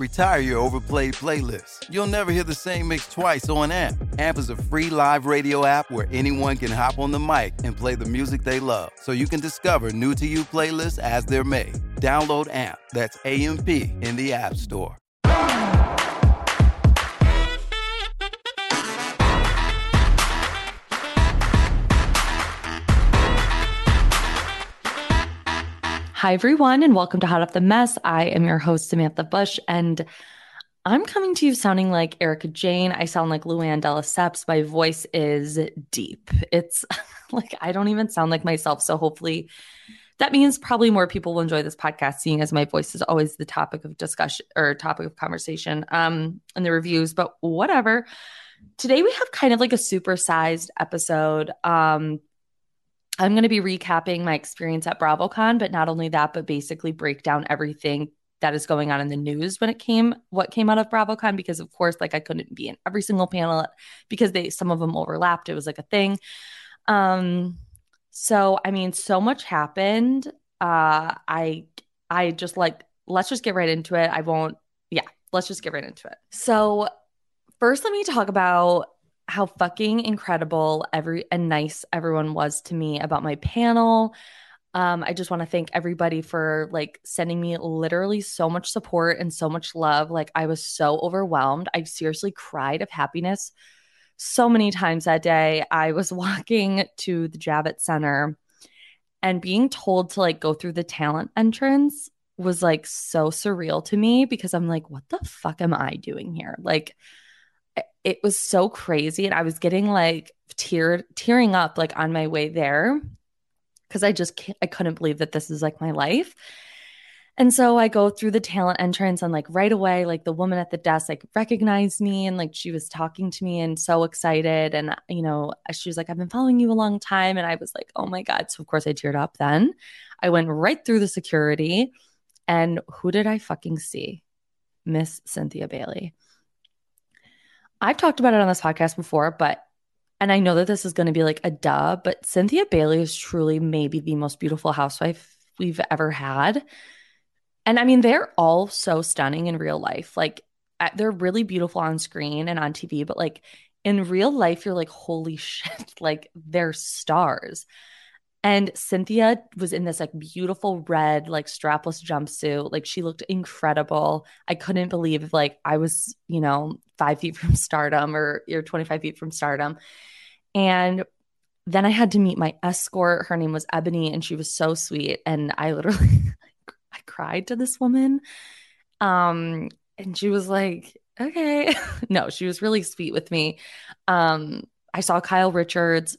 Retire your overplayed playlist. You'll never hear the same mix twice on AMP. AMP is a free live radio app where anyone can hop on the mic and play the music they love, so you can discover new to you playlists as they're made. Download AMP, that's AMP, in the App Store. Hi, everyone, and welcome to Hot Off the Mess. I am your host, Samantha Bush, and I'm coming to you sounding like Erika Jayne. I sound like Luann de Lesseps. My voice is deep. It's like I don't even sound like myself. So hopefully that means probably more people will enjoy this podcast, seeing as my voice is always the topic of discussion or topic of conversation um in the reviews, but whatever. Today we have kind of like a supersized episode. Um I'm going to be recapping my experience at BravoCon, but not only that, but basically break down everything that is going on in the news when it came what came out of BravoCon because of course like I couldn't be in every single panel because they some of them overlapped. It was like a thing. Um so I mean so much happened. Uh I I just like let's just get right into it. I won't yeah, let's just get right into it. So first let me talk about how fucking incredible every and nice everyone was to me about my panel. Um, I just want to thank everybody for like sending me literally so much support and so much love. Like I was so overwhelmed. I seriously cried of happiness so many times that day. I was walking to the Javits Center and being told to like go through the talent entrance was like so surreal to me because I'm like, what the fuck am I doing here? Like it was so crazy and i was getting like tear tearing up like on my way there because i just i couldn't believe that this is like my life. And so i go through the talent entrance and like right away like the woman at the desk like recognized me and like she was talking to me and so excited and you know she was like i've been following you a long time and i was like oh my god. So of course i teared up then. I went right through the security and who did i fucking see? Miss cynthia bailey I've talked about it on this podcast before, but and I know that this is going to be like a duh, but Cynthia Bailey is truly maybe the most beautiful housewife we've ever had. And I mean, they're all so stunning in real life. Like uh, they're really beautiful on screen and on TV, but like in real life, you're like, holy shit, like they're stars. And Cynthia was in this like beautiful red, like strapless jumpsuit. Like she looked incredible. I couldn't believe like I was, you know, five feet from stardom or you're 25 feet from stardom. And then I had to meet my escort. Her name was Ebony, and she was so sweet. And I literally I cried to this woman. Um, and she was like, okay. no, she was really sweet with me. Um, I saw Kyle Richards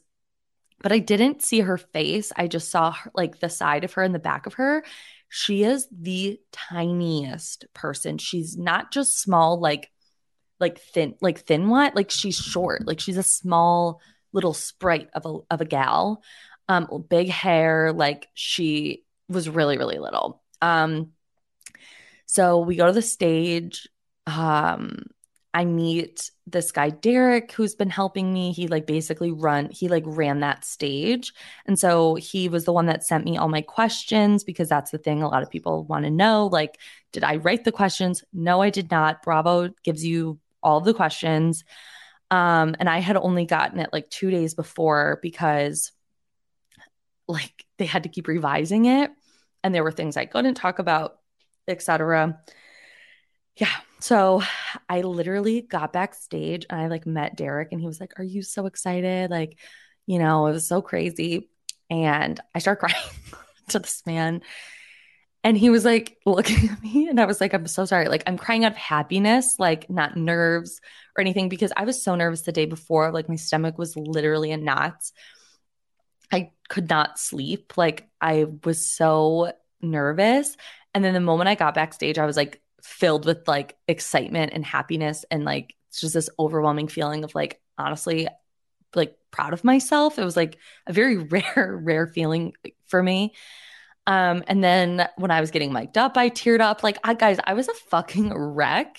but I didn't see her face. I just saw her, like the side of her and the back of her. She is the tiniest person. She's not just small, like like thin, like thin what? Like she's short. Like she's a small little sprite of a of a gal. Um, big hair. Like she was really really little. Um, so we go to the stage. Um, I meet this guy Derek who's been helping me. He like basically run he like ran that stage. And so he was the one that sent me all my questions because that's the thing a lot of people want to know like did I write the questions? No, I did not. Bravo gives you all the questions. Um and I had only gotten it like 2 days before because like they had to keep revising it and there were things I couldn't talk about, etc. Yeah, so I literally got backstage and I like met Derek and he was like, Are you so excited? Like, You know, it was so crazy. And I start crying to this man. And he was like looking at me, and I was like, I'm so sorry. Like, I'm crying out of happiness, like, not nerves or anything, because I was so nervous the day before. Like, my stomach was literally in knots. I could not sleep. Like, I was so nervous. And then the moment I got backstage, I was like filled with like excitement and happiness and like it's just this overwhelming feeling of like, honestly, like proud of myself. It was like a very rare, rare feeling for me. Um, and then when I was getting mic'd up, I teared up. Like, I guys, I was a fucking wreck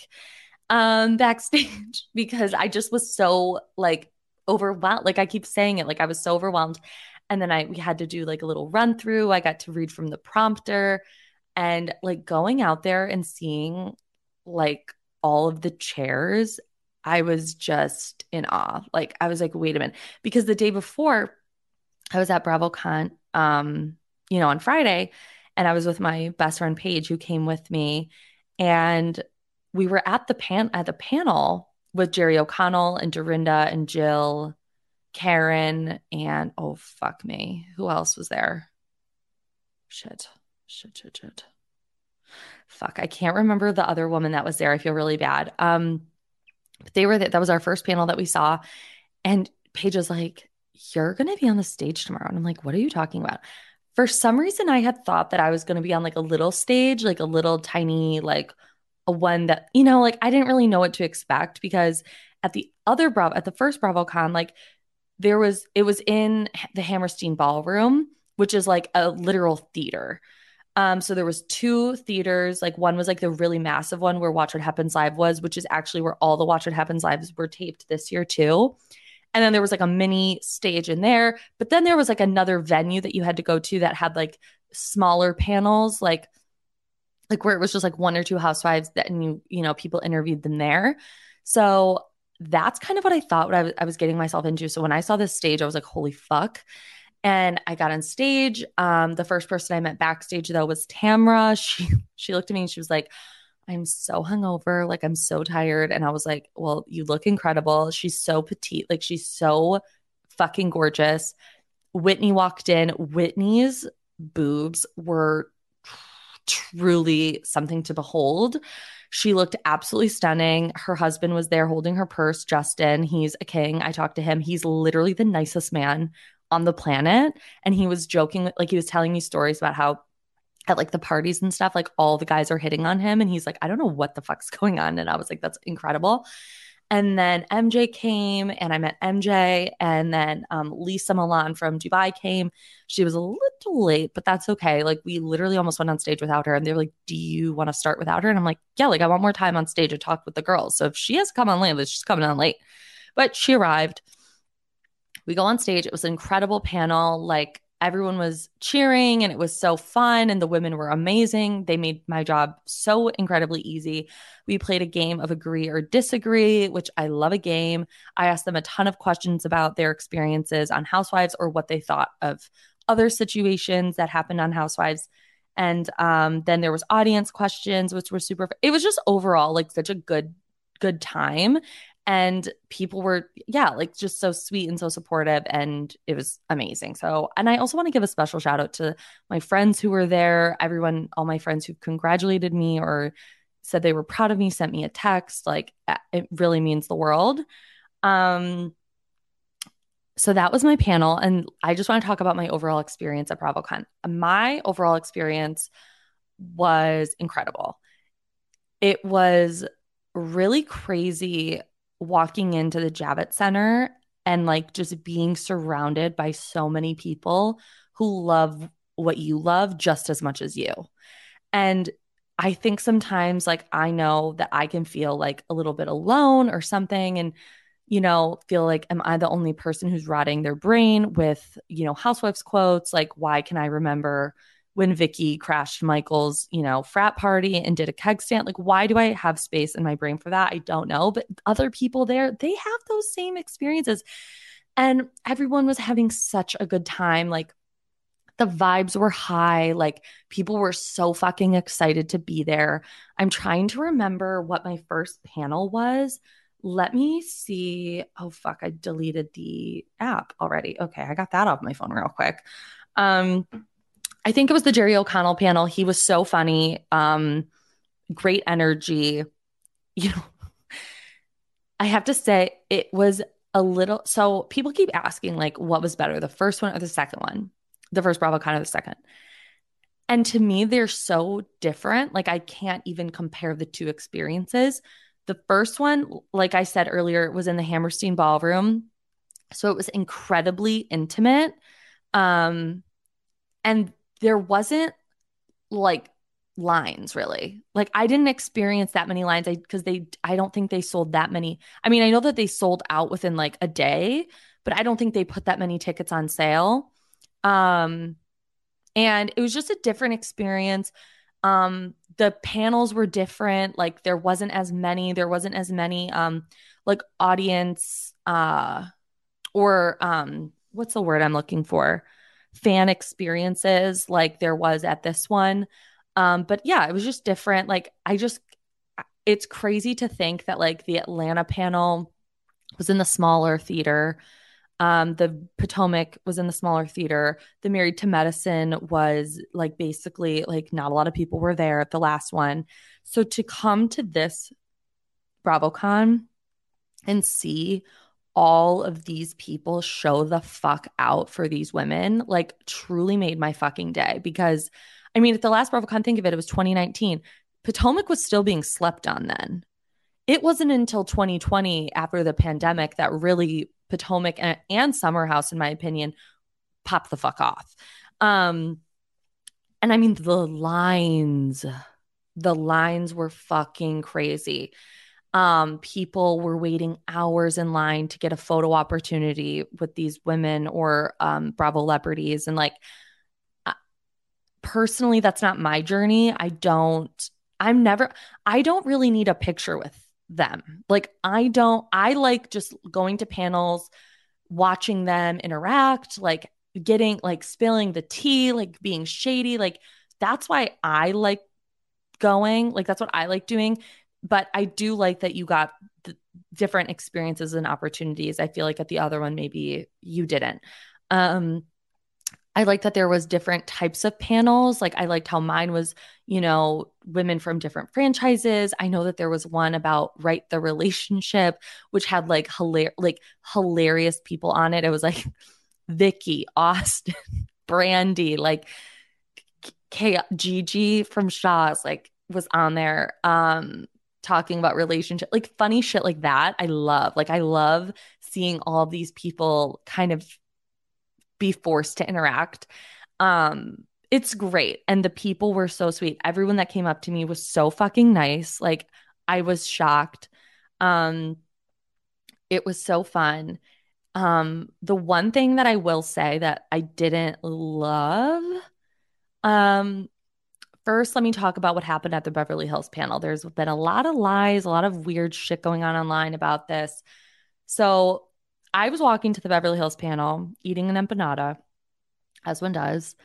um backstage because I just was so like overwhelmed. Like I keep saying it, like I was so overwhelmed. And then I we had to do like a little run through. I got to read from the prompter and like going out there and seeing like all of the chairs I was just in awe. Like I was like, wait a minute, because the day before I was at BravoCon, um, you know, on Friday, and I was with my best friend Paige, who came with me, and we were at the pan at the panel with Jerry O'Connell and Dorinda and Jill, Karen, and oh fuck me, who else was there? Shit, shit, shit, shit. Fuck, I can't remember the other woman that was there. I feel really bad. Um, but they were that that was our first panel that we saw. And Paige was like, You're gonna be on the stage tomorrow. And I'm like, What are you talking about? For some reason, I had thought that I was gonna be on like a little stage, like a little tiny, like a one that, you know, like I didn't really know what to expect because at the other Bravo, at the first BravoCon, like there was, it was in the Hammerstein Ballroom, which is like a literal theater. Um, so there was two theaters. Like one was like the really massive one where Watch What Happens Live was, which is actually where all the Watch What Happens Lives were taped this year too. And then there was like a mini stage in there. But then there was like another venue that you had to go to that had like smaller panels, like like where it was just like one or two housewives that and you you know people interviewed them there. So that's kind of what I thought what I was, I was getting myself into. So when I saw this stage, I was like, holy fuck. And I got on stage. Um, the first person I met backstage though was Tamra. She she looked at me and she was like, I'm so hungover, like I'm so tired. And I was like, Well, you look incredible. She's so petite, like she's so fucking gorgeous. Whitney walked in. Whitney's boobs were truly something to behold. She looked absolutely stunning. Her husband was there holding her purse, Justin. He's a king. I talked to him. He's literally the nicest man on the planet. And he was joking, like he was telling me stories about how at like the parties and stuff, like all the guys are hitting on him. And he's like, I don't know what the fuck's going on. And I was like, that's incredible. And then MJ came and I met MJ. And then um, Lesa Milan from Dubai came. She was a little late, but that's okay. Like we literally almost went on stage without her. And they're like, Do you want to start without her? And I'm like, Yeah, like I want more time on stage to talk with the girls. So if she has come on late, she's coming on late. But she arrived we go on stage. It was an incredible panel. Like everyone was cheering and it was so fun and the women were amazing. They made my job so incredibly easy. We played a game of agree or disagree, which I love a game. I asked them a ton of questions about their experiences on Housewives or what they thought of other situations that happened on Housewives. And um, then there was audience questions, which were super. It was just overall like such a good good time and people were yeah like just so sweet and so supportive and it was amazing. So and i also want to give a special shout out to my friends who were there. Everyone all my friends who congratulated me or said they were proud of me sent me a text like it really means the world. Um so that was my panel and i just want to talk about my overall experience at bravocon my overall experience was incredible. It was really crazy walking into the Javits Center and like just being surrounded by so many people who love what you love just as much as you. And I think sometimes like I know that I can feel like a little bit alone or something and you know feel like am I the only person who's rotting their brain with you know housewives quotes like why can I remember when Vicki crashed Michael's, you know, frat party and did a keg stand. Like, why do I have space in my brain for that? I don't know. But other people there, they have those same experiences. And everyone was having such a good time. Like, the vibes were high. Like, people were so fucking excited to be there. I'm trying to remember what my first panel was. let me see. Oh fuck, I deleted the app already. Okay, I got that off my phone real quick. Um I think it was the Jerry O'Connell panel. He was so funny. Um great energy. You know, I have to say it was a little so people keep asking like what was better, the first one or the second one? The first BravoCon or the second. And to me, they're so different. Like I can't even compare the two experiences. The first one, like I said earlier, was in the Hammerstein Ballroom. So it was incredibly intimate. Um, and there wasn't like lines really. Like I didn't experience that many lines I because they I don't think they sold that many. I mean, I know that they sold out within like a day, but I don't think they put that many tickets on sale. Um and it was just a different experience. Um the panels were different like there wasn't as many there wasn't as many um like audience uh or um what's the word i'm looking for fan experiences like there was at this one um but yeah it was just different like i just it's crazy to think that like the atlanta panel was in the smaller theater um, the Potomac was in the smaller theater. The Married to Medicine was like basically like not a lot of people were there at the last one. So to come to this BravoCon and see all of these people show the fuck out for these women like truly made my fucking day because I mean at the last BravoCon think of it it was 2019 Potomac was still being slept on then it wasn't until 2020 after the pandemic that really Potomac and, and Summer House, in my opinion, popped the fuck off. Um, and I mean, the lines, the lines were fucking crazy. Um, people were waiting hours in line to get a photo opportunity with these women or um, Bravo celebrities. And like, personally, that's not my journey. I don't, I'm never, I don't really need a picture with them. Like I don't I like just going to panels, watching them interact, like getting like spilling the tea, like being shady, like that's why I like going. Like that's what I like doing, but I do like that you got different experiences and opportunities. I feel like at the other one maybe you didn't. Um I like that there was different types of panels. Like I liked how mine was, you know, women from different franchises. I know that there was one about Right the Relationship, which had like hilarious, like hilarious people on it. It was like Vicki, Austin, Brandi, like K- Gigi from Shahs, like was on there. Um, talking about relationship like funny shit like that i love like i love seeing all these people kind of be forced to interact. Um, it's great. And the people were so sweet. Everyone that came up to me was so fucking nice. Like I was shocked. Um, it was so fun. Um, the one thing that I will say that I didn't love, um, first, let me talk about what happened at the Beverly Hills panel. There's been a lot of lies, a lot of weird shit going on online about this. So I was walking to the Beverly Hills panel, eating an empanada, as one does.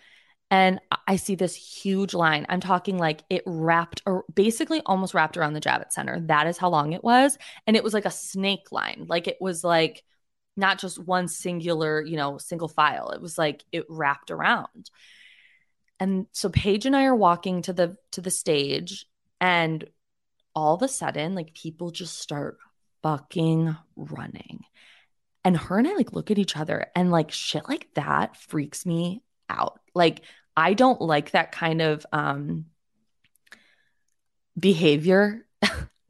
And I see this huge line. I'm talking like it wrapped or basically almost wrapped around the Javits Center. That is how long it was. And it was like a snake line. Like it was like not just one singular, you know, single file. It was like it wrapped around. And so Paige and I are walking to the to the stage and all of a sudden like people just start fucking running. And her and I like look at each other and like shit like that freaks me out. Like I don't like that kind of um behavior,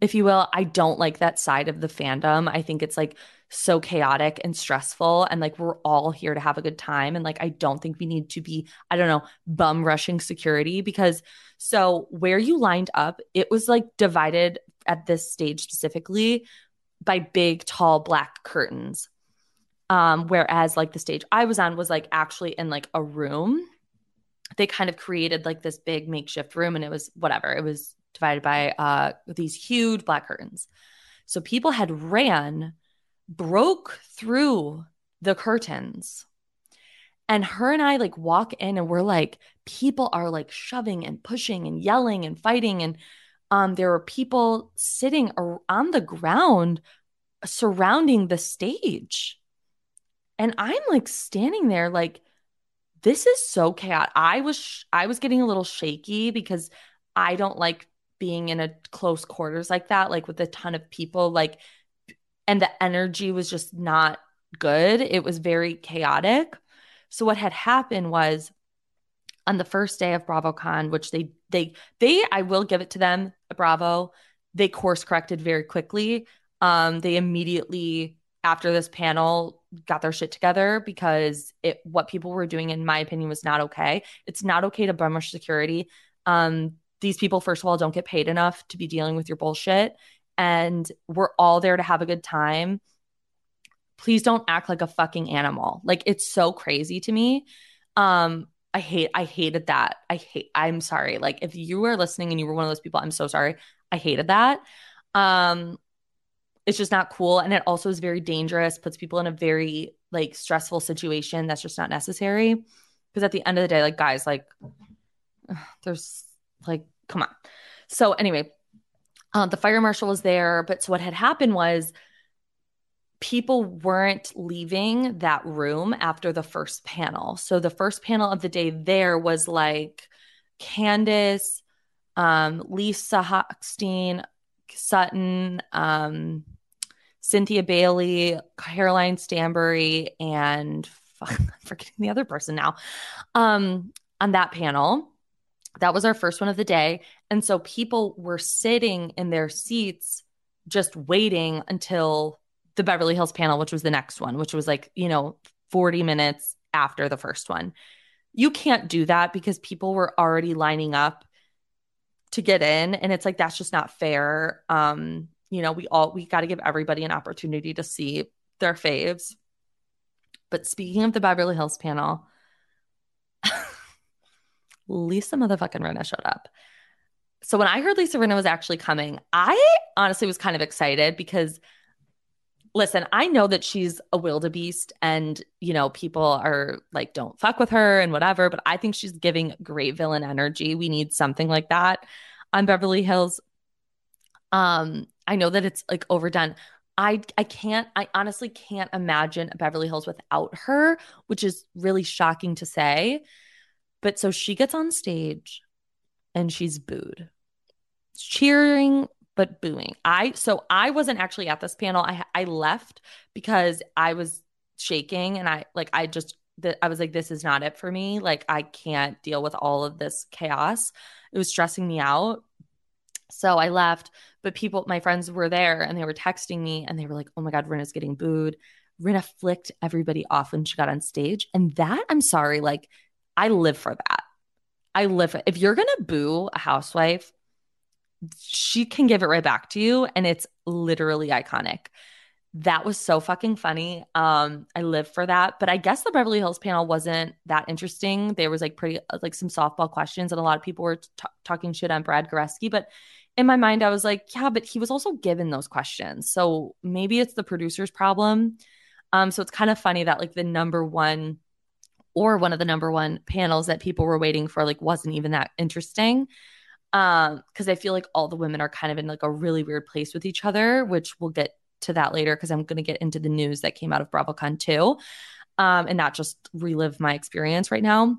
if you will. I don't like that side of the fandom. I think it's like so chaotic and stressful and like we're all here to have a good time and like I don't think we need to be I don't know bum rushing security because so where you lined up it was like divided at this stage specifically by big tall black curtains um, whereas like the stage I was on was like actually in like a room. They kind of created like this big makeshift room and it was whatever. It was divided by uh these huge black curtains. So people had ran, broke through the curtains. And her and I like walk in and we're like, people are like shoving and pushing and yelling and fighting. And um, there were people sitting on the ground surrounding the stage. And I'm like standing there like this is so chaotic. I was I was getting a little shaky because I don't like being in a close quarters like that like with a ton of people like and the energy was just not good. It was very chaotic. So what had happened was on the first day of BravoCon, which they they they I will give it to them, Bravo, they course corrected very quickly. Um, they immediately after this panel got their shit together because it what people were doing, in my opinion, was not okay. It's not okay to bum security. Um, these people, first of all, don't get paid enough to be dealing with your bullshit. And we're all there to have a good time. Please don't act like a fucking animal. Like it's so crazy to me. Um, I hate I hated that. I hate I'm sorry. Like if you were listening and you were one of those people, I'm so sorry. I hated that. Um it's just not cool and it also is very dangerous, puts people in a very like stressful situation that's just not necessary. Because at the end of the day, like guys, like there's like come on. So anyway, uh, the fire marshal was there, but so what had happened was people weren't leaving that room after the first panel. So the first panel of the day there was like Candace, um, Lisa Hochstein, Sutton, um, Cynthia Bailey, Caroline Stanbury, and fuck, I'm forgetting the other person now um, on that panel. That was our first one of the day. And so people were sitting in their seats just waiting until the Beverly Hills panel, which was the next one, which was like, you know, 40 minutes after the first one. You can't do that because people were already lining up to get in. And it's like, that's just not fair. Um, you know, we all, we got to give everybody an opportunity to see their faves. But speaking of the Beverly Hills panel, Lisa motherfucking Rinna showed up. So when I heard Lisa Rinna was actually coming, I honestly was kind of excited because listen, I know that she's a wildebeest and, you know, people are like, don't fuck with her and whatever, but I think she's giving great villain energy. We need something like that on Beverly Hills. Um, I know that it's like overdone. I I can't I honestly can't imagine Beverly Hills without her, which is really shocking to say. But so she gets on stage and she's booed. Cheering but booing. I so I wasn't actually at this panel. I I left because I was shaking and I like I just that I was like this is not it for me. Like I can't deal with all of this chaos. It was stressing me out. So I left, but people my friends were there and they were texting me and they were like, "Oh my god, Rinna's getting booed." Rinna flicked everybody off when she got on stage. And that, I'm sorry, like I live for that. I live if you're going to boo a housewife, she can give it right back to you and it's literally iconic. That was so fucking funny. Um i live for that but i guess the beverly hills panel wasn't that interesting. There was like pretty like some softball questions and a lot of people were t- talking shit on brad goreski but in my mind i was like yeah but he was also given those questions so maybe it's the producer's problem. Um so it's kind of funny that like the number one or one of the number one panels that people were waiting for like wasn't even that interesting. Um because i feel like all the women are kind of in like a really weird place with each other which we'll get to that later because i'm going to get into the news that came out of bravocon too. Um and not just relive my experience right now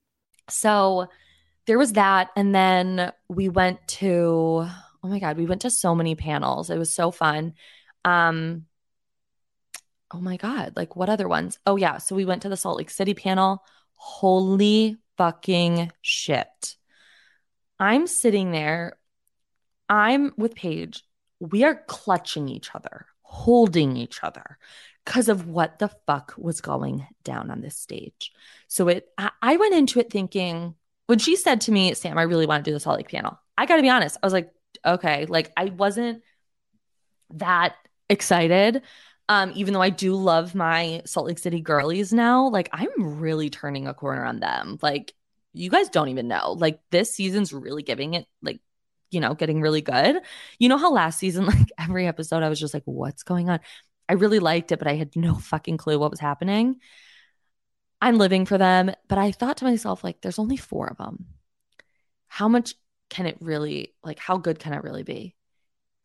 So there was that. And then we went to, oh my God, we went to so many panels. It was so fun. Um, oh my God, like what other ones? Oh, yeah. So we went to the Salt Lake City panel. Holy fucking shit. I'm sitting there. I'm with Paige. We are clutching each other, holding each other because of what the fuck was going down on this stage. So it I went into it thinking when she said to me, Sam, I really want to do the Salt Lake panel. I gotta be honest. I was like, okay, like I wasn't that excited. Um, even though I do love my Salt Lake City girlies now, like I'm really turning a corner on them. Like you guys don't even know. Like this season's really giving it like you know, getting really good. You know how last season, like every episode, I was just like, what's going on? I really liked it, but I had no fucking clue what was happening. I'm living for them. But I thought to myself, like, there's only four of them. How much can it really, like, how good can it really be?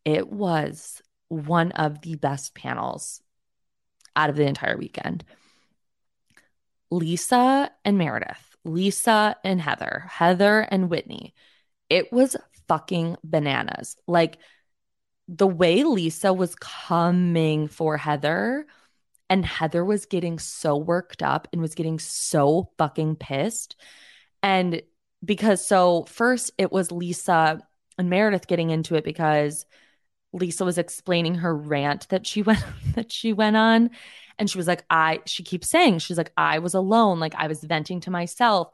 It was one of the best panels out of the entire weekend. Lisa and Meredith, Lisa and Heather, Heather and Whitney. It was fucking bananas. Like the way Lisa was coming for Heather and Heather was getting so worked up and was getting so fucking pissed. And because so first it was Lisa and Meredith getting into it because Lisa was explaining her rant that she went that she went on. And she was like I she keeps saying she's like I was alone. Like I was venting to myself.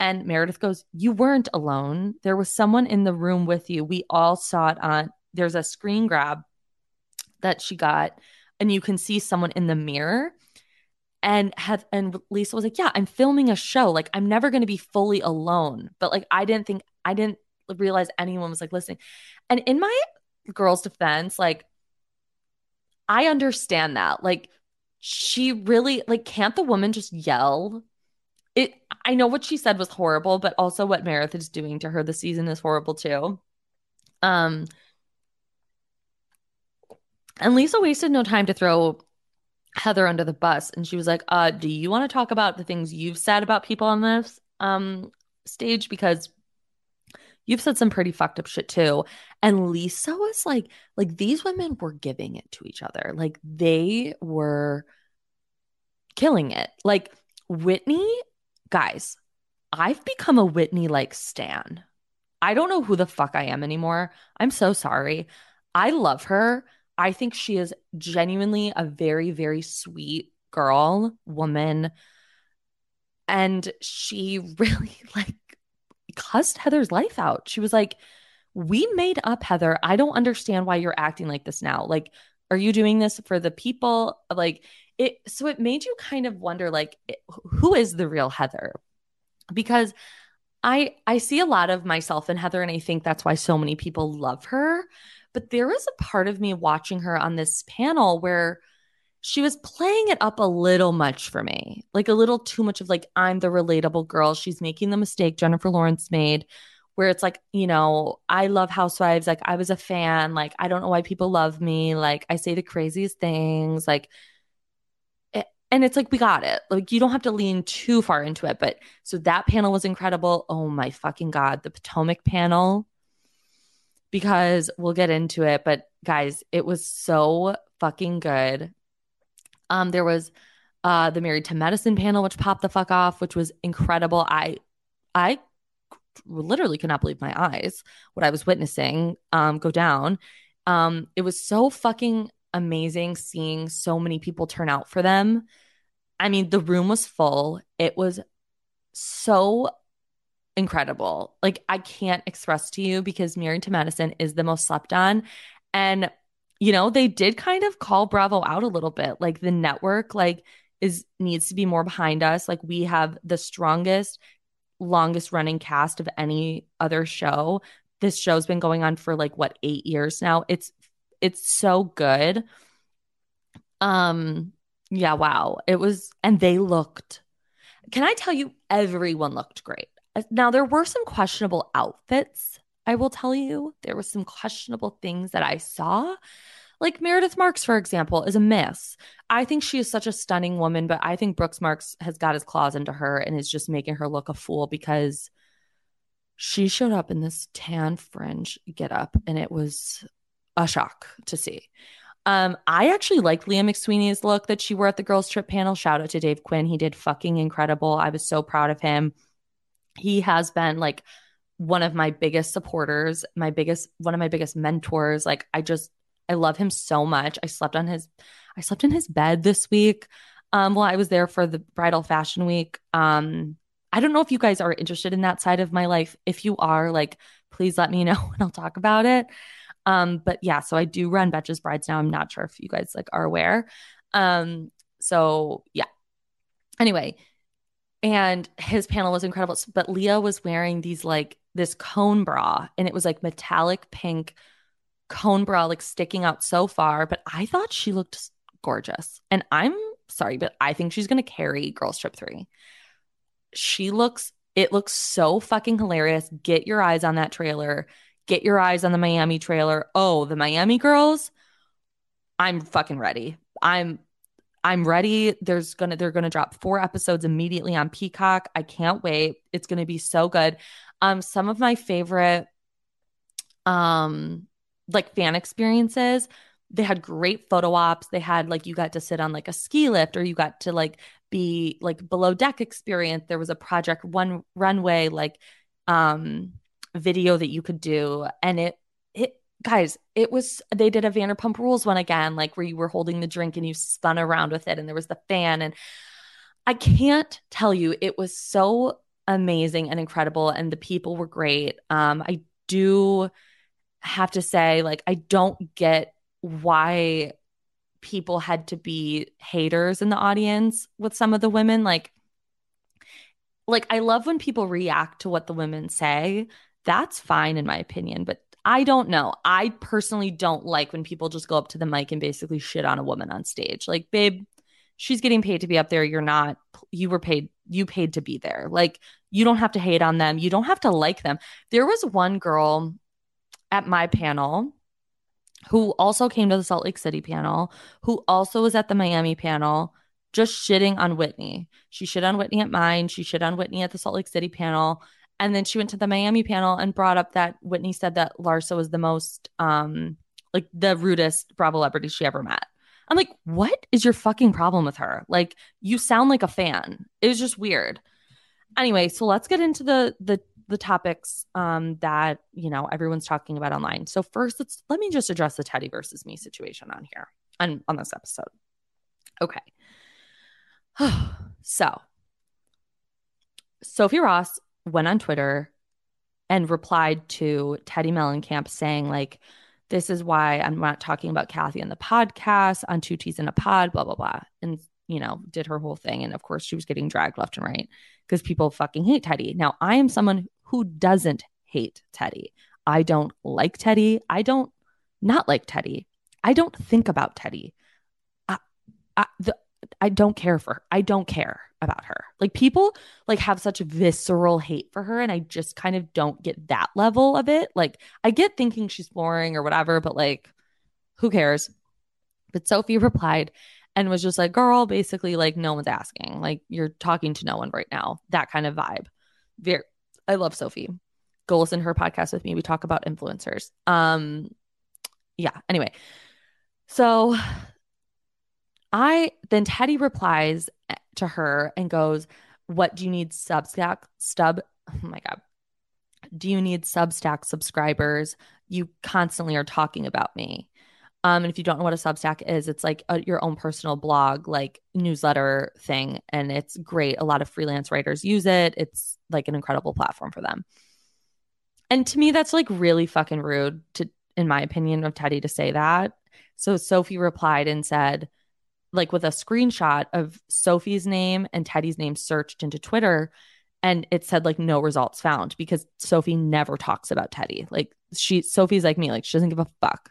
And Meredith goes you weren't alone. There was someone in the room with you. We all saw it on there's a screen grab that she got and you can see someone in the mirror and had and Lisa was like yeah I'm filming a show like I'm never going to be fully alone but like I didn't think I didn't realize anyone was like listening and in my girl's defense, like I understand that. Like she really like can't the woman just yell? It I know what she said was horrible, but also what Meredith is doing to her this season is horrible too. Um and Lisa wasted no time to throw Heather under the bus and she was like, "Uh, do you want to talk about the things you've said about people on this um stage because you've said some pretty fucked up shit too. And Lisa was like, like these women were giving it to each other. Like they were killing it. Like Whitney, guys, I've become a Whitney like stan. I don't know who the fuck I am anymore. I'm so sorry. I love her. I think she is genuinely a very, very sweet girl, woman. And she really like cussed Heather's life out. She was like, We made up Heather. I don't understand why you're acting like this now. Like, are you doing this for the people? Like, it, so it made you kind of wonder, like, who is the real Heather? Because I I see a lot of myself in Heather, and I think that's why so many people love her. But there was a part of me watching her on this panel where she was playing it up a little much for me, like a little too much of like, I'm the relatable girl. She's making the mistake Jennifer Lawrence made, where it's like, you know, I love Housewives. Like, I was a fan. Like, I don't know why people love me. Like, I say the craziest things. Like, and it's like, we got it. Like, you don't have to lean too far into it. But so that panel was incredible. Oh my fucking God. The Potomac panel, because we'll get into it. But guys, it was so fucking good. Um, there was uh, the Married to Medicine panel, which popped the fuck off, which was incredible. I, I literally could not believe my eyes what I was witnessing um, go down. Um, it was so fucking amazing seeing so many people turn out for them. I mean, the room was full. It was so incredible. Like I can't express to you because Married to Medicine is the most slept on. And you know, they did kind of call Bravo out a little bit. Like the network, like, is needs to be more behind us. Like we have the strongest, longest running cast of any other show. This show's been going on for like what eight years now. It's it's so good. Um, yeah, wow. It was, and they looked. Can I tell you, everyone looked great. Now there were some questionable outfits. I will tell you, there were some questionable things that I saw. Like Meredith Marks, for example, is a miss. I think she is such a stunning woman, but I think Brooks Marks has got his claws into her and is just making her look a fool because she showed up in this tan fringe get up and it was a shock to see. Um, I actually like Leah McSweeney's look that she wore at the girls' trip panel. Shout out to Dave Quinn. He did fucking incredible. I was so proud of him. He has been like one of my biggest supporters, my biggest one of my biggest mentors. Like I just I love him so much. I slept on his I slept in his bed this week. Um, while I was there for the bridal fashion week. Um, I don't know if you guys are interested in that side of my life. If you are, like, please let me know and I'll talk about it. Um, but yeah, so I do run Betches Brides now. I'm not sure if you guys like are aware. Um, so yeah. Anyway, and his panel was incredible. But Leah was wearing these like this cone bra, and it was like metallic pink cone bra, like sticking out so far. But I thought she looked gorgeous. And I'm sorry, but I think she's gonna carry Girls Trip 3. She looks, it looks so fucking hilarious. Get your eyes on that trailer. Get your eyes on the Miami trailer. Oh, the Miami girls. I'm fucking ready. I'm I'm ready. There's gonna they're gonna drop four episodes immediately on Peacock. I can't wait. It's gonna be so good. Um, some of my favorite um like fan experiences. They had great photo ops. They had like you got to sit on like a ski lift or you got to like be like below deck experience. There was a project one runway like um video that you could do and it guys, it was they did a Vanderpump Rules one again, like where you were holding the drink and you spun around with it, and there was the fan. And I can't tell you, it was so amazing and incredible, and the people were great. Um, I do have to say, like, I don't get why people had to be haters in the audience with some of the women. Like, like I love when people react to what the women say. That's fine in my opinion, but I don't know. I personally don't like when people just go up to the mic and basically shit on a woman on stage. Like, babe, she's getting paid to be up there. You're not. You were paid. You paid to be there. Like, you don't have to hate on them. You don't have to like them. There was one girl at my panel who also came to the Salt Lake City panel, who also was at the Miami panel, just shitting on Whitney. She shit on Whitney at mine. She shit on Whitney at the Salt Lake City panel. And then she went to the Miami panel and brought up that Whitney said that Larsa was the most, um, like the rudest Bravo celebrity she ever met. I'm like, what is your fucking problem with her? Like, you sound like a fan. It was just weird. Anyway, so let's get into the the the topics um, that you know everyone's talking about online. So first, let's let me just address the Teddi versus me situation on here on on this episode. Okay. so Sophie Ross went on Twitter and replied to Teddi Mellencamp saying, like, this is why I'm not talking about Kathy in the podcast on Two T's in a Pod, blah, blah, blah. And, you know, did her whole thing. And of course, she was getting dragged left and right because people fucking hate Teddi. Now, I am someone who doesn't hate Teddi. I don't like Teddi. I don't not like Teddi. I don't think about Teddi. I, I, the, I don't care for her. I don't care about her. Like people like have such visceral hate for her and I just kind of don't get that level of it. Like I get thinking she's boring or whatever, but like who cares? But Sophie replied and was just like, "Girl, basically like no one's asking. Like you're talking to no one right now." That kind of vibe. Very I love Sophie. Go listen to her podcast with me. We talk about influencers. Um yeah, anyway. So I then Teddi replies to her and goes, What do you need Substack stub? Oh my God. Do you need Substack subscribers? You constantly are talking about me. Um, and if you don't know what a Substack is, it's like a, your own personal blog, like newsletter thing. And it's great. A lot of freelance writers use it. It's like an incredible platform for them. And to me, that's like really fucking rude to, in my opinion, of Teddi to say that. So Sophie replied and said, like with a screenshot of Sophie's name and Teddi's name searched into Twitter and it said like no results found because Sophie never talks about Teddi. Like she Sophie's like me, like she doesn't give a fuck.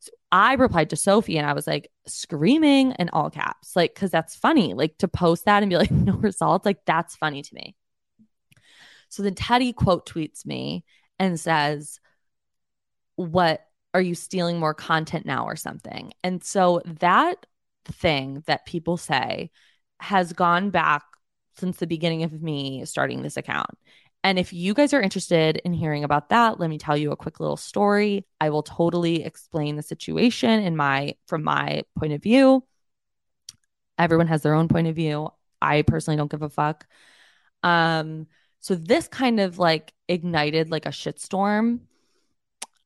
So I replied to Sophie and I was like screaming in all caps, like cuz that's funny, like to post that and be like no results, like that's funny to me. So then Teddi quote tweets me and says what are you stealing more content now or something? And so that thing that people say has gone back since the beginning of me starting this account. And if you guys are interested in hearing about that, let me tell you a quick little story. I will totally explain the situation in my from my point of view. Everyone has their own point of view. I personally don't give a fuck. Um so this kind of like ignited like a shitstorm.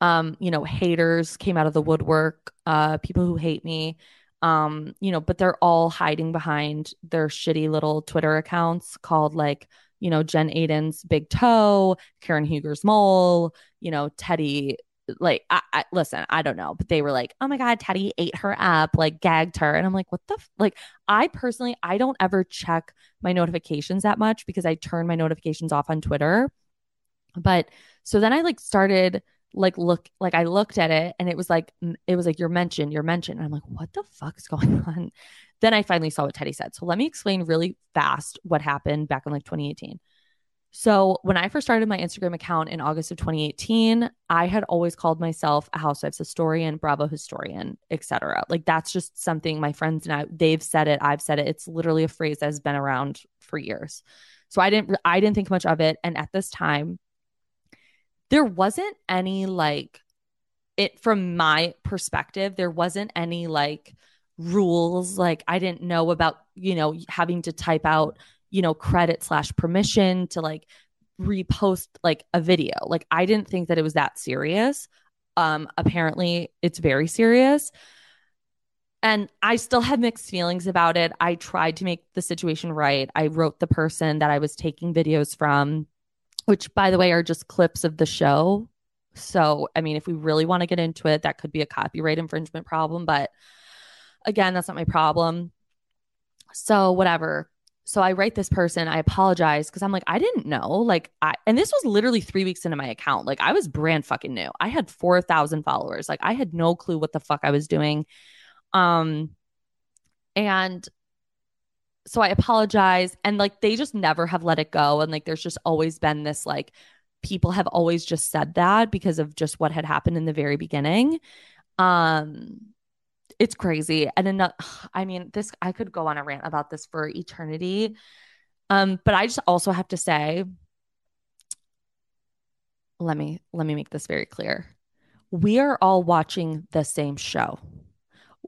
Um, you know, haters came out of the woodwork, uh people who hate me. Um, you know, but they're all hiding behind their shitty little Twitter accounts called like you know, Jen Aydin's big toe, Karen Huger's mole, you know, Teddi Like, I, I, listen, I don't know, but they were like, "Oh my god, teddi ate her up, like gagged her," and I'm like, "What the f-? like?" I personally, I don't ever check my notifications that much because I turn my notifications off on Twitter. But so then I like started like look like I looked at it and it was like it was like you're mentioned, you're mentioned. And I'm like, what the fuck is going on? Then I finally saw what Teddi said. So let me explain really fast what happened back in like 2018. So when I first started my Instagram account in August of 2018, I had always called myself a housewives historian, Bravo historian, etc. Like that's just something my friends and I they've said it, I've said it. It's literally a phrase that has been around for years. So I didn't I didn't think much of it and at this time there wasn't any like it from my perspective, there wasn't any like rules like i didn't know about you know having to type out you know credit slash permission to like repost like a video. Like i didn't think that it was that serious. Um apparently it's very serious. And i still had mixed feelings about it. I tried to make the situation right. I wrote the person that i was taking videos from which by the way are just clips of the show so i mean if we really want to get into it that could be a copyright infringement problem but Again, that's not my problem. So, whatever. So I write this person, I apologize because I'm like, I didn't know. Like, I, and this was literally three weeks into my account. Like, I was brand fucking new. I had 4,000 followers. Like, I had no clue what the fuck I was doing. Um, and so I apologize. And like, they just never have let it go. And like, there's just always been this like, people have always just said that because of just what had happened in the very beginning. Um, it's crazy. And then, I mean, this, I could go on a rant about this for eternity. Um, but I just also have to say, let me, let me make this very clear. We are all watching the same show.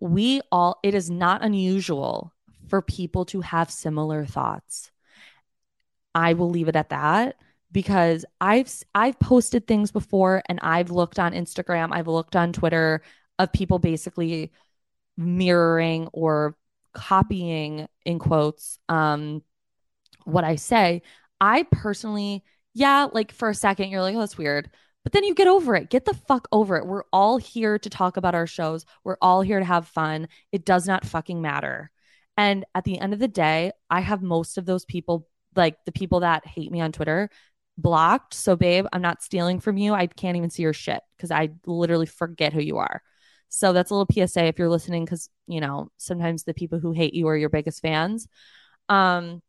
We all, it is not unusual for people to have similar thoughts. I will leave it at that because I've I've posted things before and I've looked on Instagram, I've looked on Twitter of people basically mirroring or copying in quotes um what I say. I personally, yeah, like for a second you're like, "Oh, that's weird." But then you get over it. Get the fuck over it. We're all here to talk about our shows. We're all here to have fun. It does not fucking matter. And at the end of the day, I have most of those people, like the people that hate me on Twitter, blocked. So, babe, I'm not stealing from you. I can't even see your shit because I literally forget who you are. So that's a little PSA if you're listening, because you know sometimes the people who hate you are your biggest fans. Um,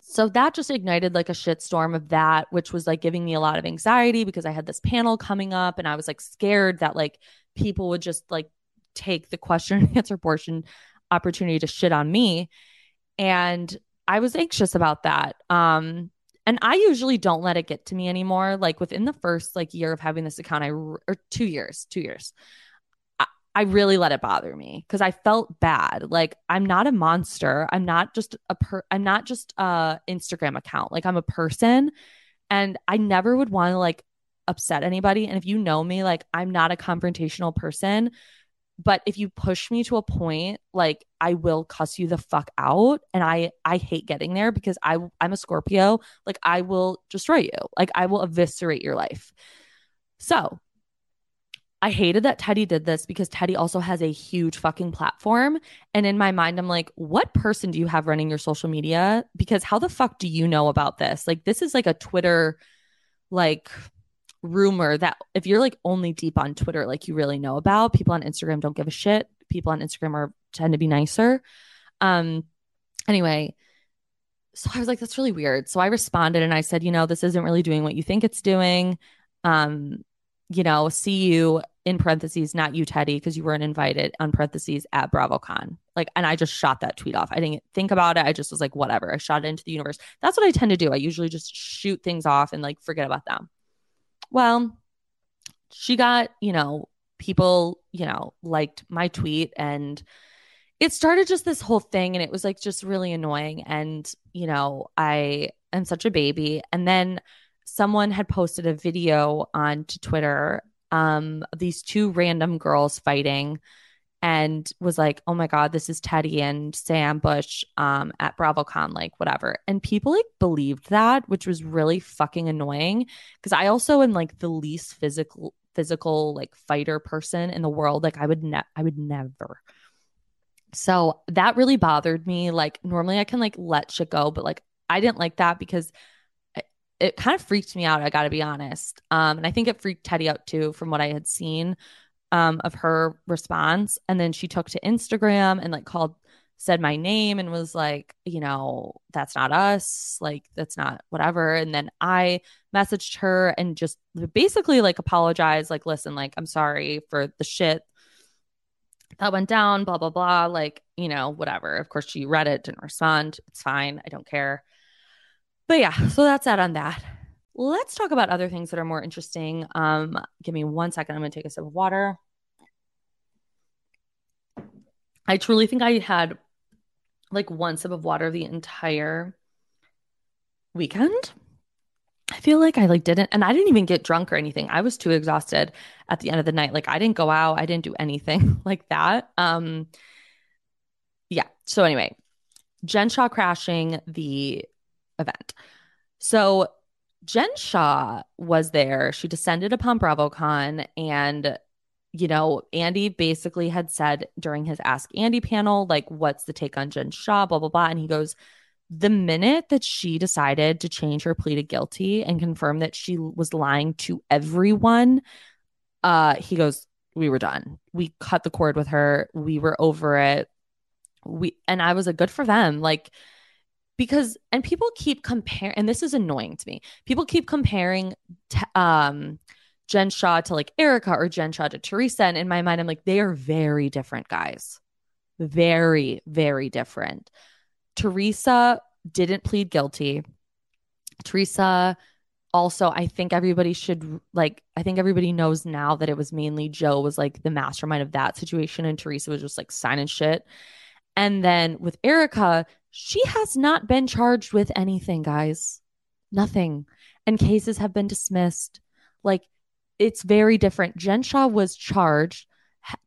so that just ignited like a shitstorm of that, which was like giving me a lot of anxiety because I had this panel coming up and I was like scared that like people would just like take the question and answer portion opportunity to shit on me. And I was anxious about that. Um, and I usually don't let it get to me anymore. Like within the first like year of having this account, I or two years, two years, I really let it bother me because I felt bad. Like I'm not a monster. I'm not just a per I'm not just a Instagram account. Like I'm a person and I never would want to like upset anybody. And if you know me, like I'm not a confrontational person. But if you push me to a point, like I will cuss you the fuck out. And I I hate getting there because I I'm a Scorpio. Like I will destroy you. Like I will eviscerate your life. So I hated that teddi did this because teddi also has a huge fucking platform. And in my mind, I'm like, what person do you have running your social media? Because how the fuck do you know about this? Like, this is like a Twitter, like, rumor that if you're like only deep on Twitter, like you really know about, people on Instagram don't give a shit. People on Instagram are tend to be nicer. Um, anyway, so I was like, that's really weird. So I responded and I said, you know, this isn't really doing what you think it's doing. Um, you know, see you in parentheses, not you, Teddi, because you weren't invited on parentheses at BravoCon. Like, and I just shot that tweet off. I didn't think about it. I just was like, whatever. I shot it into the universe. That's what I tend to do. I usually just shoot things off and like forget about them. Well, she got, you know, people, you know, liked my tweet and it started just this whole thing and it was like just really annoying. And, you know, I am such a baby. And then someone had posted a video onto Twitter, um, these two random girls fighting and was like, "Oh my god, this is Teddi and Sam Bush um, at BravoCon, like whatever." And people like believed that, which was really fucking annoying because I also am like the least physical physical like fighter person in the world. Like I would ne- I would never. So that really bothered me. Like normally I can like let shit go, but like I didn't like that because it, kind of freaked me out. I got to be honest. Um, and I think it freaked Teddi out too, from what I had seen um, of her response. And then she took to Instagram and like called, said my name and was like, you know, that's not us. Like, that's not whatever. And then I messaged her and just basically like apologized, like, listen, like, I'm sorry for the shit that went down, blah, blah, blah. Like, you know, whatever. Of course, she read it, didn't respond. It's fine. I don't care. But yeah, so that's that on that. Let's talk about other things that are more interesting. Um, give me one second. I'm going to take a sip of water. I truly think I had like one sip of water the entire weekend. I feel like I like didn't and I didn't even get drunk or anything. I was too exhausted at the end of the night. Like I didn't go out, I didn't do anything like that. Um yeah. So anyway, Jen Shah crashing the event. So Jen Shah was there. She descended upon BravoCon and you know, Andy basically had said during his Ask Andy panel, like, what's the take on Jen Shah, blah, blah, blah. And he goes, the minute that she decided to change her plea to guilty and confirm that she was lying to everyone, uh, he goes, we were done. We cut the cord with her. We were over it. We and I was like, good for them. Like, because and people keep comparing and this is annoying to me. People keep comparing t- um jen shah to like erika or jen shah to teresa and in my mind i'm like they are very different guys. Very very different. Teresa didn't plead guilty. Teresa also i think everybody should like i think everybody knows now that it was mainly joe was like the mastermind of that situation and teresa was just like signing shit. And then with erika she has not been charged with anything, guys. Nothing. And cases have been dismissed. Like, it's very different. Jen Shah was charged,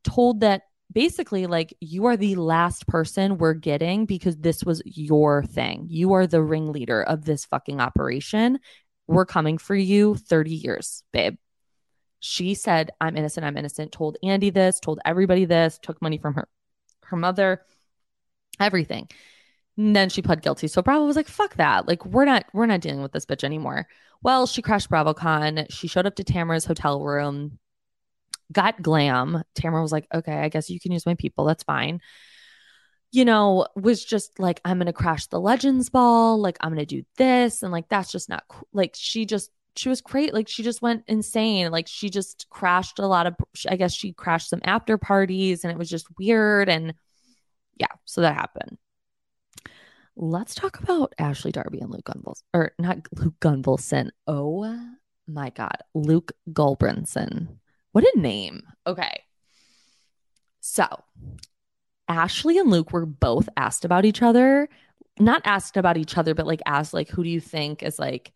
told that basically, like, you are the last person we're getting because this was your thing. You are the ringleader of this fucking operation. We're coming for you 30 years, babe. She said, I'm innocent, I'm innocent, told Andy this, told everybody this, took money from her her mother, everything. And then she pled guilty. So Bravo was like, fuck that. Like, we're not, we're not dealing with this bitch anymore. Well, she crashed BravoCon. She showed up to Tamra's hotel room, got glam. Tamara was like, okay, I guess you can use my people. That's fine. You know, was just like, I'm to crash the Legends Ball. Like, I'm to do this. And like, that's just not cool. Like, she just, she was great. Like, she just went insane. Like, she just crashed a lot of, I guess she crashed some after parties and it was just weird. And yeah, so that happened. Let's talk about Ashley Darby and Luke Gunvalson, or not Luke Gunvalson. Oh my God, Luke Gulbranson. What a name. Okay. So, Ashley and Luke were both asked about each other. Not asked about each other, but like asked, like, who do you think is like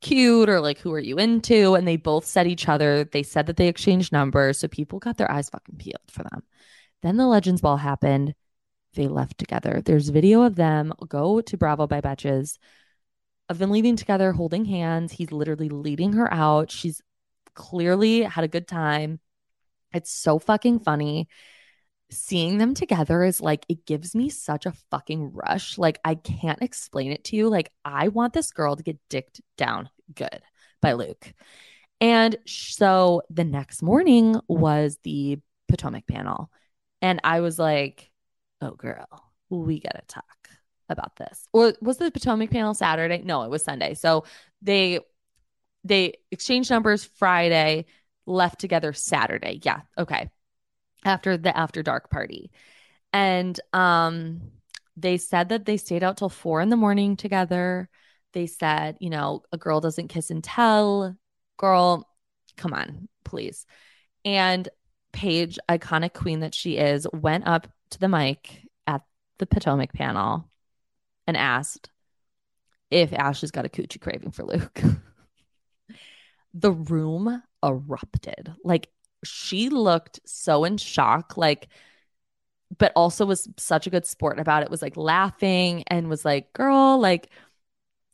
cute or like who are you into? And they both said each other. They said that they exchanged numbers. So people got their eyes fucking peeled for them. Then the Legends Ball happened they left together. There's video of them. Go to Bravo by Betches of them leaving together, holding hands. He's literally leading her out. She's clearly had a good time. It's so fucking funny. Seeing them together is like, it gives me such a fucking rush. Like, I can't explain it to you. Like, I want this girl to get dicked down good by Luke. And so the next morning was the Potomac panel. And I was like, oh girl, we gotta talk about this. Or was the Potomac panel Saturday? No, it was Sunday. So they they exchanged numbers Friday, left together Saturday. Yeah, okay. After the after dark party. And um they said that they stayed out till four in the morning together. They said, you know, a girl doesn't kiss and tell. Girl, come on, please. And Paige, iconic queen that she is, went up to the mic at the Potomac panel and asked if Ashley's got a coochie craving for Luke. the room erupted. Like she looked so in shock, like, but also was such a good sport about it, was like laughing and was like, girl, like,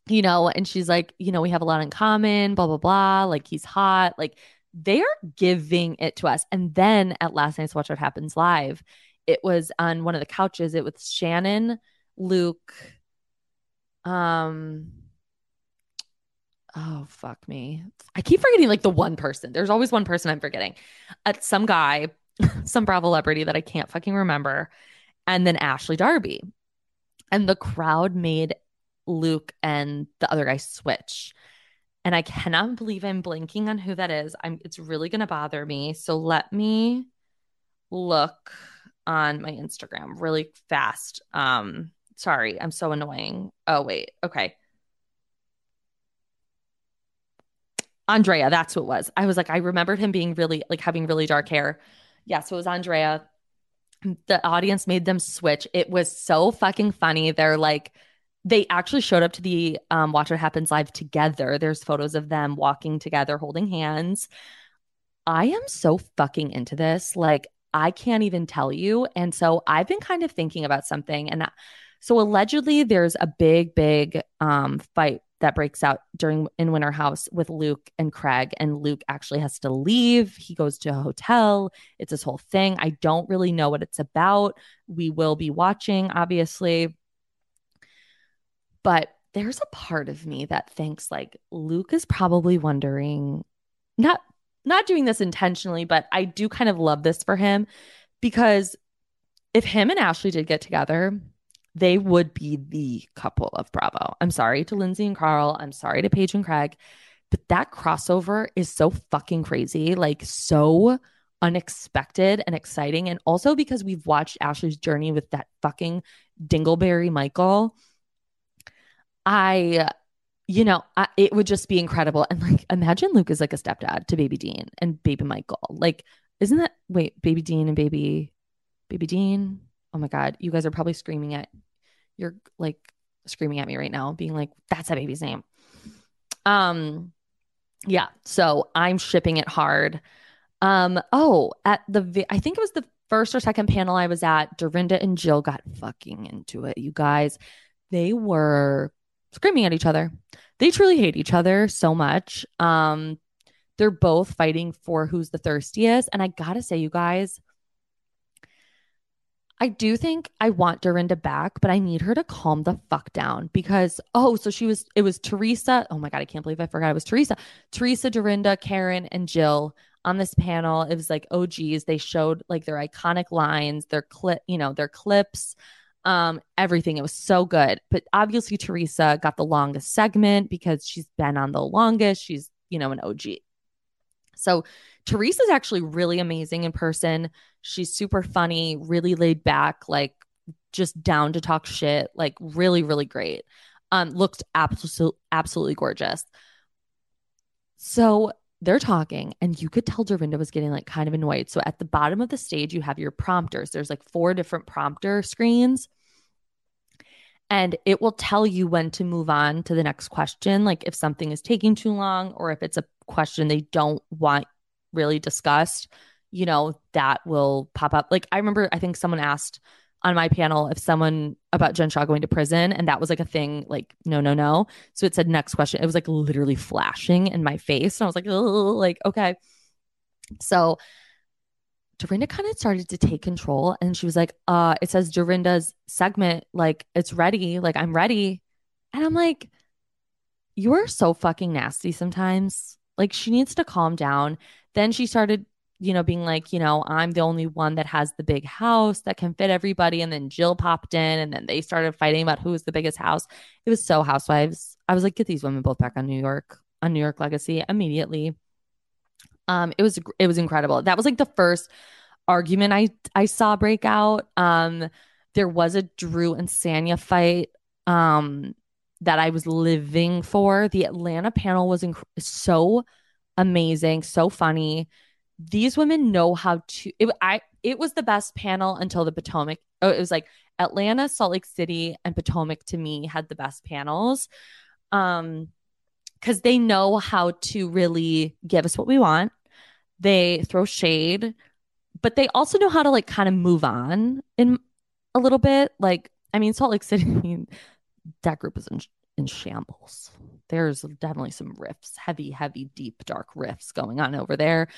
you know, and she's like, you know, we have a lot in common, blah, blah, blah. Like he's hot. Like they're giving it to us. And then at last night's Watch What Happens Live, it was on one of the couches. It was Shannon, Luke, um, oh fuck me. I keep forgetting like the one person. There's always one person I'm forgetting. Uh, some guy, some Bravo celebrity that I can't fucking remember, and then Ashley Darby. And the crowd made Luke and the other guy switch. And I cannot believe I'm blanking on who that is. I'm it's really gonna bother me. So let me look on my Instagram really fast. Um sorry, I'm so annoying. Oh wait, okay. Andrea, that's who it was. I was like, I remembered him being really like having really dark hair. Yeah, so it was Andrea. The audience made them switch. It was so fucking funny. They're like, they actually showed up to the um, Watch What Happens live together. There's photos of them walking together, holding hands. I am so fucking into this. Like, I can't even tell you. And so I've been kind of thinking about something. And so allegedly, there's a big, big um, fight that breaks out during in Winter House with Luke and Craig, and Luke actually has to leave. He goes to a hotel. It's this whole thing. I don't really know what it's about. We will be watching, obviously, but there's a part of me that thinks like Luke is probably wondering, not not doing this intentionally, but I do kind of love this for him because if him and Ashley did get together, they would be the couple of Bravo. I'm sorry to Lindsay and Carl. I'm sorry to Paige and Craig, but that crossover is so fucking crazy, like so unexpected and exciting. And also because we've watched Ashley's journey with that fucking Dingleberry Michael. I, you know, I, it would just be incredible. And like, imagine Luke is like a stepdad to Baby Dean and Baby Michael. Like, isn't that, wait, Baby Dean and Baby, Baby Dean? Oh my God, you guys are probably screaming at you're like screaming at me right now, being like, that's a baby's name. Um, yeah. So I'm shipping it hard. Um, oh, at the I think it was the first or second panel I was at, Dorinda and Jill got fucking into it. You guys, they were screaming at each other. They truly hate each other so much. Um, they're both fighting for who's the thirstiest. And I gotta say, you guys, I do think I want Dorinda back, but I need her to calm the fuck down because oh, so she was it was Teresa. Oh my god, I can't believe I forgot it was Teresa. Teresa, Dorinda, Karen, and Jill on this panel. It was like, oh geez, they showed like their iconic lines, their clip, you know, their clips, um, everything. It was so good. But obviously Teresa got the longest segment because she's been on the longest. She's, you know, an OG. So Teresa's actually really amazing in person. She's super funny, really laid back, like just down to talk shit, like really, really great. Um, looked absolutely, absolutely gorgeous. So they're talking, and you could tell Dorinda was getting like kind of annoyed. So at the bottom of the stage, you have your prompters. There's like four different prompter screens and it will tell you when to move on to the next question like if something is taking too long or if it's a question they don't want really discussed you know that will pop up. Like i remember i think someone asked on my panel if someone about jen shah going to prison and that was like a thing like no no no. So it said next question. It was like literally flashing in my face. And i was like like okay. So Dorinda kind of started to take control and she was like, uh, it says Dorinda's segment, like it's ready, like I'm ready. And I'm like, you're so fucking nasty sometimes. Like she needs to calm down. Then she started, you know, being like, you know, I'm the only one that has the big house that can fit everybody. And then Jill popped in and then they started fighting about who was the biggest house. It was so housewives. I was like, get these women both back on New York, on New York Legacy immediately. Um, it was it was incredible. That was like the first argument I I saw break out. Um, there was a Drew and Sanya fight um, that I was living for. The Atlanta panel was inc- so amazing, so funny. These women know how to. It, I it was the best panel until the Potomac. Oh, it was like Atlanta, Salt Lake City, and Potomac to me had the best panels. Um, because they know how to really give us what we want. They throw shade, but they also know how to like kind of move on in a little bit. Like, I mean, Salt Lake City, that group is in, in shambles. There's definitely some riffs, heavy, heavy, deep, dark riffs going on over there.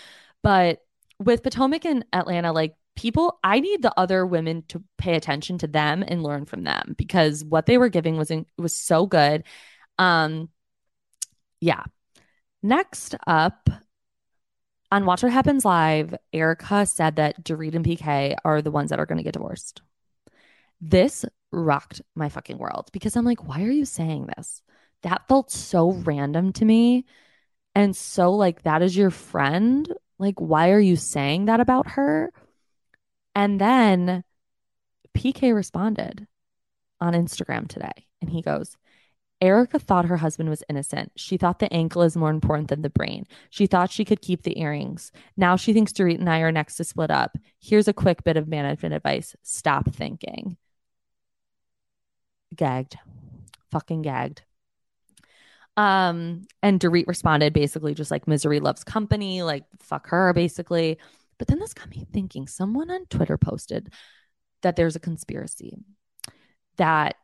But with Potomac and Atlanta, like people, I need the other women to pay attention to them and learn from them because what they were giving was in, was so good. Um, yeah. Next up, on Watch What Happens Live, Erika said that Dorit and PK are the ones that are going to get divorced. This rocked my fucking world because I'm like, why are you saying this? That felt so random to me. And so, like, that is your friend. Like, why are you saying that about her? And then PK responded on Instagram today and he goes, Erika thought her husband was innocent. She thought the ankle is more important than the brain. She thought she could keep the earrings. Now she thinks Dorit and I are next to split up. Here's a quick bit of management advice stop thinking. Gagged. Fucking gagged. Um, and Dorit responded basically just like misery loves company, like fuck her, basically. But then this got me thinking someone on Twitter posted that there's a conspiracy that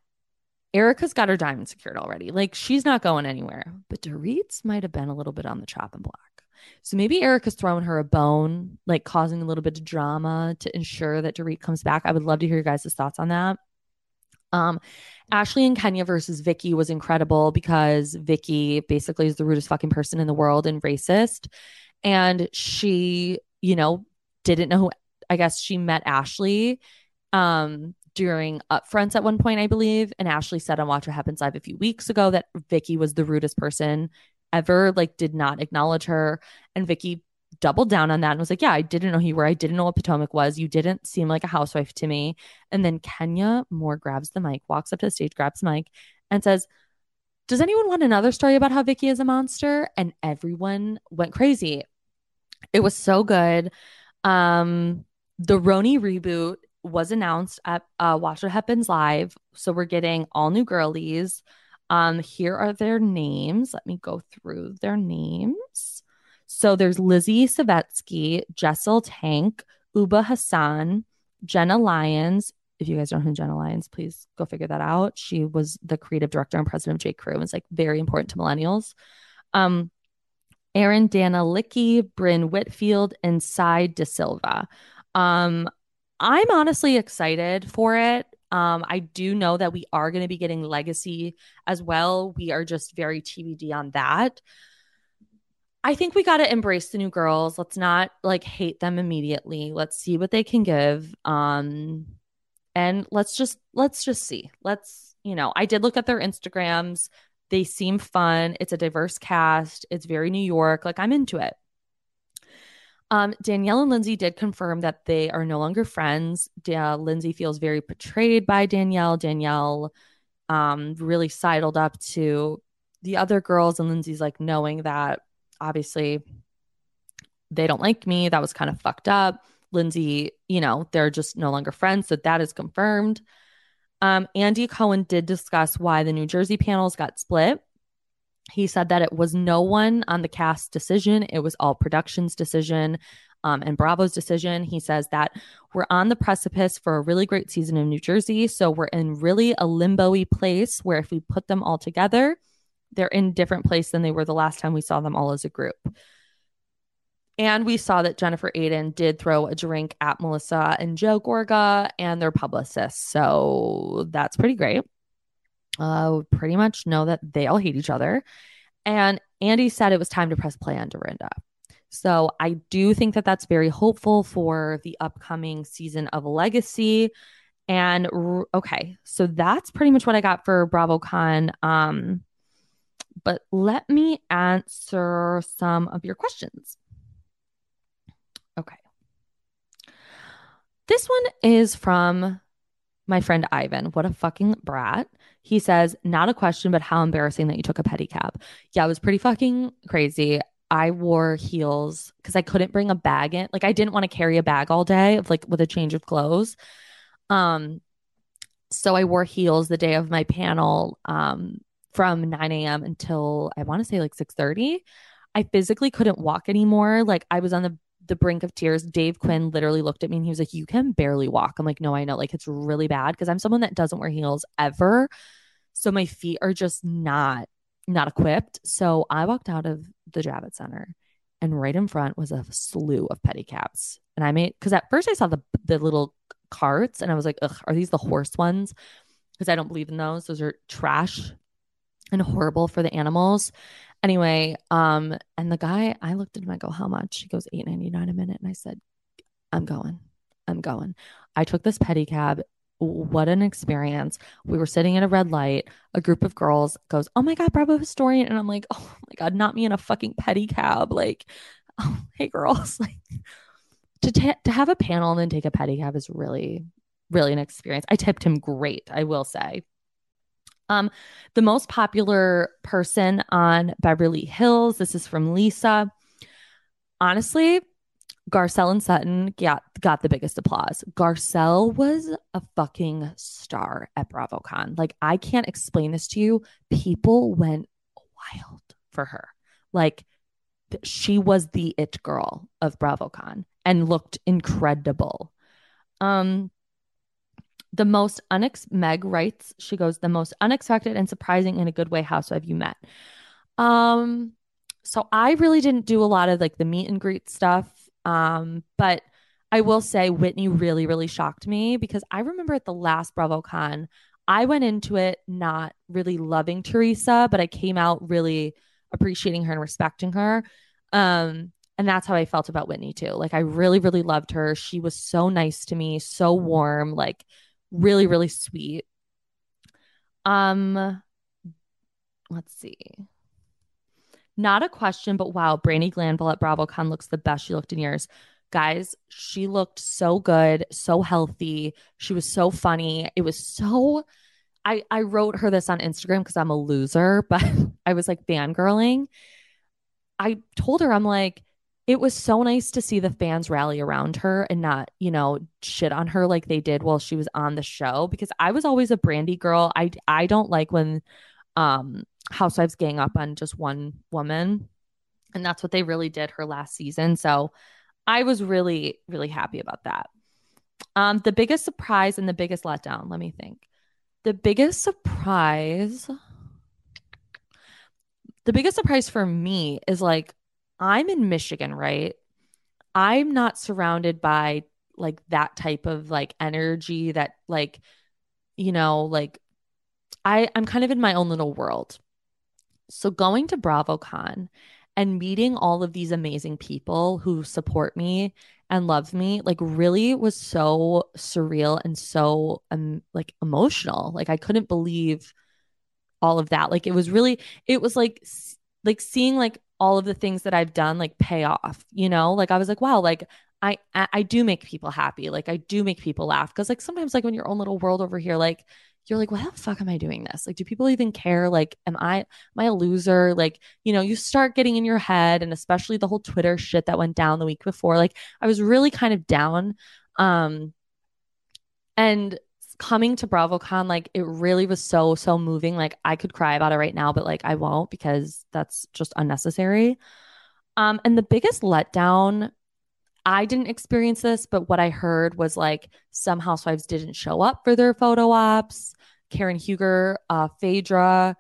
Erika's got her diamond secured already. Like she's not going anywhere. But Dorit's might have been a little bit on the chopping block. So maybe Erika's throwing her a bone, like causing a little bit of drama to ensure that Dorit comes back. I would love to hear your guys' thoughts on that. Um, Ashley and Kenya versus Vicki was incredible because Vicki basically is the rudest fucking person in the world and racist. And she, you know, didn't know who, I guess she met Ashley um during upfronts at one point, I believe. And Ashley said on Watch What Happens Live a few weeks ago that Vicki was the rudest person ever, like did not acknowledge her. And Vicki doubled down on that and was like, Yeah, I didn't know who you were. I didn't know what Potomac was. You didn't seem like a housewife to me. And then Kenya Moore grabs the mic, walks up to the stage, grabs the mic, and says, Does anyone want another story about how Vicki is a monster? And everyone went crazy. It was so good. Um, the RHONY reboot was announced at uh, Watch What Happens Live. So we're getting all new girlies. Um, here are their names. Let me go through their names. So there's Lizzie Savetsky, Jessel Taank, Ubah Hassan, Jenna Lyons. If you guys don't know who Jenna Lyons, please go figure that out. She was the creative director and president of J. Crew. It's like very important to millennials. Um, Erin Dana Lichy, Brynn Whitfield, and Sai De Silva. Um, I'm honestly excited for it. Um, I do know that we are going to be getting legacy as well. We are just very TBD on that. I think we got to embrace the new girls. Let's not like hate them immediately. Let's see what they can give. Um and let's just let's just see. Let's, you know, I did look at their Instagrams. They seem fun. It's a diverse cast. It's very New York. Like I'm into it. Um, Danielle and Lindsay did confirm that they are no longer friends. Lindsay feels very betrayed by Danielle. Danielle um, really sidled up to the other girls, and Lindsay's like knowing that obviously they don't like me. That was kind of fucked up. Lindsay, you know, they're just no longer friends. So that is confirmed. Um, Andy Cohen did discuss why the New Jersey panels got split. He said that it was no one on the cast decision, it was all production's decision um, and Bravo's decision. He says that we're on the precipice for a really great season in New Jersey. So we're in really a limboy place where if we put them all together, they're in different place than they were the last time we saw them all as a group. And we saw that Jennifer Aydin did throw a drink at Melissa and Joe Gorga and their publicists. So that's pretty great. Uh, pretty much know that they all hate each other. And Andy said it was time to press play on Dorinda. So I do think that that's very hopeful for the upcoming season of Legacy. And okay, so that's pretty much what I got for BravoCon. Um, but let me answer some of your questions. Okay. This one is from my friend Ivan. What a fucking brat. He says, Not a question, but how embarrassing that you took a pedicab. Yeah, it was pretty fucking crazy. I wore heels because I couldn't bring a bag in. Like I didn't want to carry a bag all day of like with a change of clothes. Um, so I wore heels the day of my panel um from 9 a.m. until I want to say like 6 30. I physically couldn't walk anymore. Like I was on the the brink of tears. Dave Quinn literally looked at me and he was like, You can barely walk. I'm like, No, I know. Like, it's really bad because I'm someone that doesn't wear heels ever. So my feet are just not not equipped. So I walked out of the Javits Center and right in front was a slew of pedicabs. And I made because at first I saw the the little carts and I was like, Ugh, are these the horse ones? Because I don't believe in those. Those are trash and horrible for the animals. Anyway, um, and the guy, I looked at him, I go, How much? He goes, eight ninety nine a minute. And I said, I'm going. I'm going. I took this pedicab. What an experience. We were sitting at a red light. A group of girls goes, Oh my God, Bravo historian. And I'm like, Oh my God, not me in a fucking pedicab. Like, oh, hey girls. Like to ta- to have a panel and then take a pedicab is really, really an experience. I tipped him great, I will say. Um, the most popular person on Beverly Hills, this is from Lisa. Honestly, Garcelle and Sutton got got the biggest applause. Garcelle was a fucking star at BravoCon. Like I can't explain this to you. People went wild for her. Like she was the it girl of BravoCon and looked incredible. Um the most unex Meg writes, she goes, the most unexpected and surprising in a good way house have you met? Um, so I really didn't do a lot of like the meet and greet stuff. Um, but I will say Whitney really, really shocked me because I remember at the last BravoCon, I went into it not really loving Teresa, but I came out really appreciating her and respecting her. Um, and that's how I felt about Whitney too. Like I really, really loved her. She was so nice to me, so warm. Like really really sweet. Um let's see. Not a question but wow Brandi Glanville at BravoCon looks the best she looked in years. Guys she looked so good so healthy. She was so funny. It was so I I wrote her this on Instagram because I'm a loser but I was like fangirling. I told her I'm like it was so nice to see the fans rally around her and not, you know, shit on her like they did while she was on the show because I was always a Brandi girl. I I don't like when um housewives gang up on just one woman. And that's what they really did her last season. So I was really really happy about that. Um the biggest surprise and the biggest letdown, let me think. The biggest surprise the biggest surprise for me is like I'm in Michigan, right? I'm not surrounded by like that type of like energy that like you know like I I'm kind of in my own little world. So going to BravoCon and meeting all of these amazing people who support me and love me like really was so surreal and so um like emotional. Like I couldn't believe all of that. Like it was really it was like like seeing like all of the things that I've done like pay off, you know? Like I was like, wow, like I I do make people happy. Like I do make people laugh cuz like sometimes like when your own little world over here like you're like, why the fuck am I doing this? Like, do people even care? Like, am I am I a loser? Like, you know, you start getting in your head, and especially the whole Twitter shit that went down the week before. Like, I was really kind of down. Um, and coming to BravoCon, like it really was so, so moving. Like I could cry about it right now, but like I won't because that's just unnecessary. Um, and the biggest letdown, I didn't experience this, but what I heard was like some housewives didn't show up for their photo ops. Karen Huger, uh, Phaedra,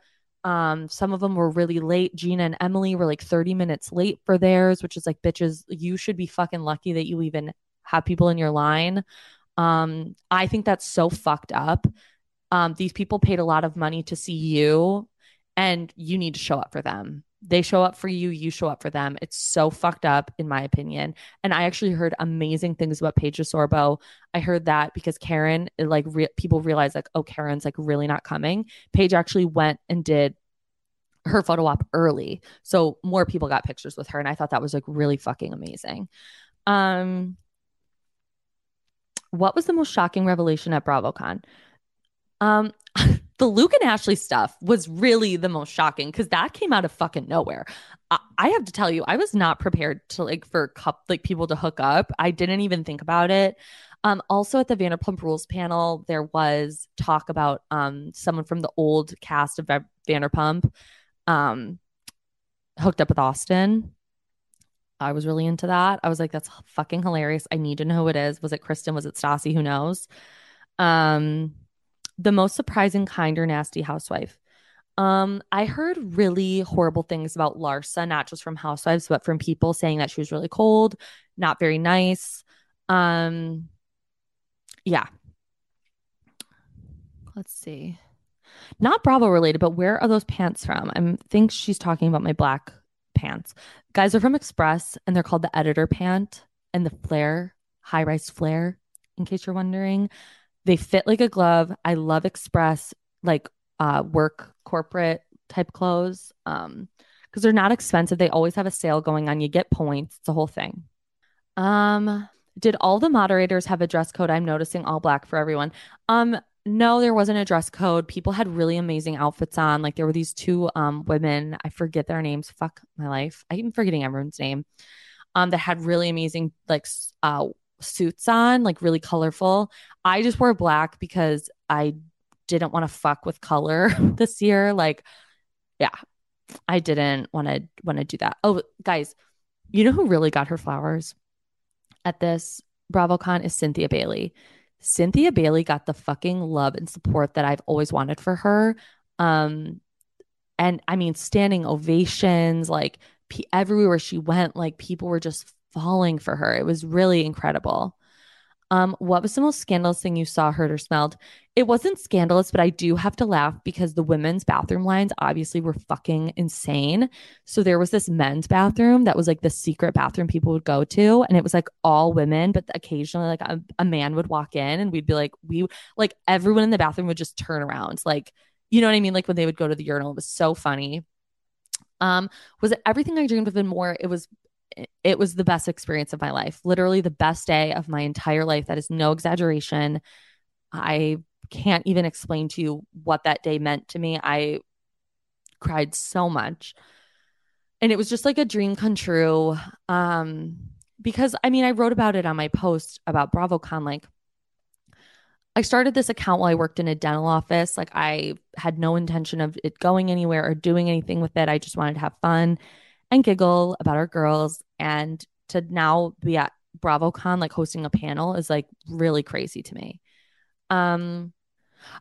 um, some of them were really late. Gina and Emily were like 30 minutes late for theirs, which is like, bitches, you should be fucking lucky that you even have people in your line. Um, I think that's so fucked up. Um, these people paid a lot of money to see you, and you need to show up for them. They show up for you, you show up for them. It's so fucked up, in my opinion. And I actually heard amazing things about Paige Sorbo. I heard that because Karen, like, re- people realized, like, oh, Karen's like really not coming. Paige actually went and did her photo op early. So more people got pictures with her. And I thought that was like really fucking amazing. Um, what was the most shocking revelation at BravoCon? Um, the Luke and Ashley stuff was really the most shocking because that came out of fucking nowhere. I, I have to tell you, I was not prepared to like for cup like people to hook up. I didn't even think about it. Um, also at the Vanderpump Rules panel, there was talk about um someone from the old cast of Vanderpump um hooked up with Austin. I was really into that. I was like, that's fucking hilarious. I need to know who it is. Was it Kristen? Was it Stassi? Who knows? Um, the most surprising, kind or nasty housewife. Um, I heard really horrible things about Larsa, not just from housewives, but from people saying that she was really cold, not very nice. Um, yeah. Let's see. Not Bravo related, but where are those pants from? I think she's talking about my black pants. Guys are from Express and they're called the editor pant and the flare, high rise flare, in case you're wondering. They fit like a glove. I love Express, like uh, work corporate type clothes. Um, because they're not expensive. They always have a sale going on. You get points. It's a whole thing. Um, did all the moderators have a dress code? I'm noticing all black for everyone. Um, no, there wasn't a dress code. People had really amazing outfits on. Like there were these two um women, I forget their names. Fuck my life. I'm forgetting everyone's name. Um, that had really amazing like uh suits on, like really colorful. I just wore black because I didn't want to fuck with color this year. Like, yeah, I didn't want to want to do that. Oh, guys, you know who really got her flowers at this BravoCon is Cynthia Bailey. Cynthia Bailey got the fucking love and support that I've always wanted for her. Um, and I mean, standing ovations, like everywhere she went, like people were just falling for her. It was really incredible. Um, what was the most scandalous thing you saw, heard, or smelled? It wasn't scandalous, but I do have to laugh because the women's bathroom lines obviously were fucking insane. So there was this men's bathroom that was like the secret bathroom people would go to, and it was like all women, but occasionally like a, a man would walk in, and we'd be like, we like everyone in the bathroom would just turn around, like you know what I mean? Like when they would go to the urinal, it was so funny. Um, was it everything I dreamed of and more? It was it was the best experience of my life. Literally the best day of my entire life. That is no exaggeration. I can't even explain to you what that day meant to me. I cried so much. And it was just like a dream come true. Um, because I mean, I wrote about it on my post about BravoCon. Like, I started this account while I worked in a dental office. Like, I had no intention of it going anywhere or doing anything with it. I just wanted to have fun and giggle about our girls. And to now be at BravoCon, like hosting a panel, is like really crazy to me. Um,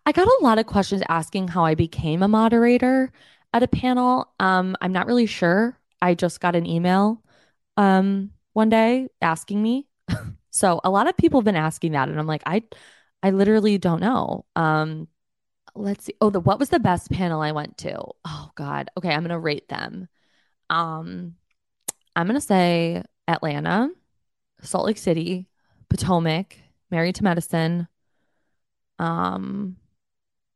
I got a lot of questions asking how I became a moderator at a panel. Um, I'm not really sure. I just got an email um one day asking me. so a lot of people have been asking that and I'm like, I I literally don't know. Um let's see. Oh, the what was the best panel I went to? Oh God. Okay, I'm gonna rate them. Um, I'm gonna say Atlanta, Salt Lake City, Potomac, Married to Medicine. Um,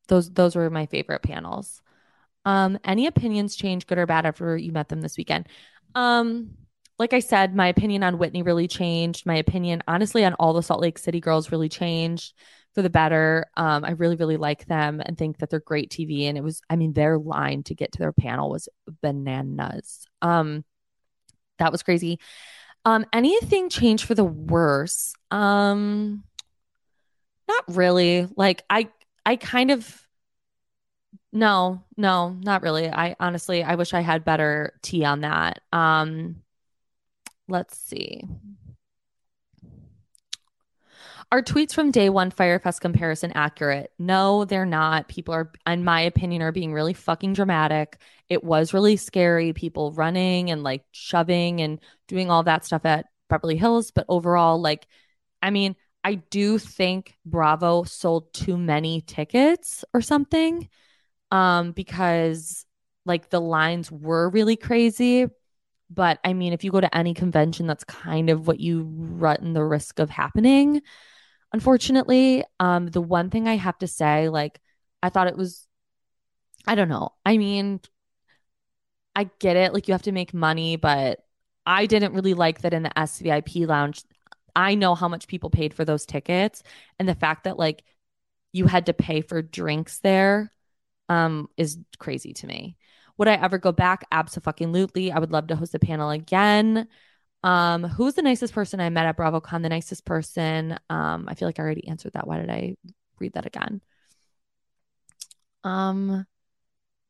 those those were my favorite panels. Um, any opinions change, good or bad, after you met them this weekend? Um, like I said, my opinion on Whitney really changed. My opinion, honestly, on all the Salt Lake City girls really changed for the better. Um, I really, really like them and think that they're great TV. And it was, I mean, their line to get to their panel was bananas. Um, that was crazy. Um, anything changed for the worse? Um, not really. Like I, I kind of, no, no, not really. I honestly, I wish I had better tea on that. Um, let's see. Are tweets from day one Fyre Fest comparison accurate? No, they're not. People are, in my opinion, are being really fucking dramatic. It was really scary. People running and like shoving and doing all that stuff at Beverly Hills. But overall, like, I mean, I do think Bravo sold too many tickets or something. Um, because like the lines were really crazy. But I mean, if you go to any convention, that's kind of what you run the risk of happening unfortunately. Um, the one thing I have to say, like, I thought it was, I don't know. I mean, I get it. Like, you have to make money, but I didn't really like that in the SVIP lounge. I know how much people paid for those tickets and the fact that like you had to pay for drinks there um is crazy to me. Would I ever go back? Absolutely. I would love to host a panel again. Um, who's the nicest person I met at BravoCon? The nicest person. Um, I feel like I already answered that. Why did I read that again? Um,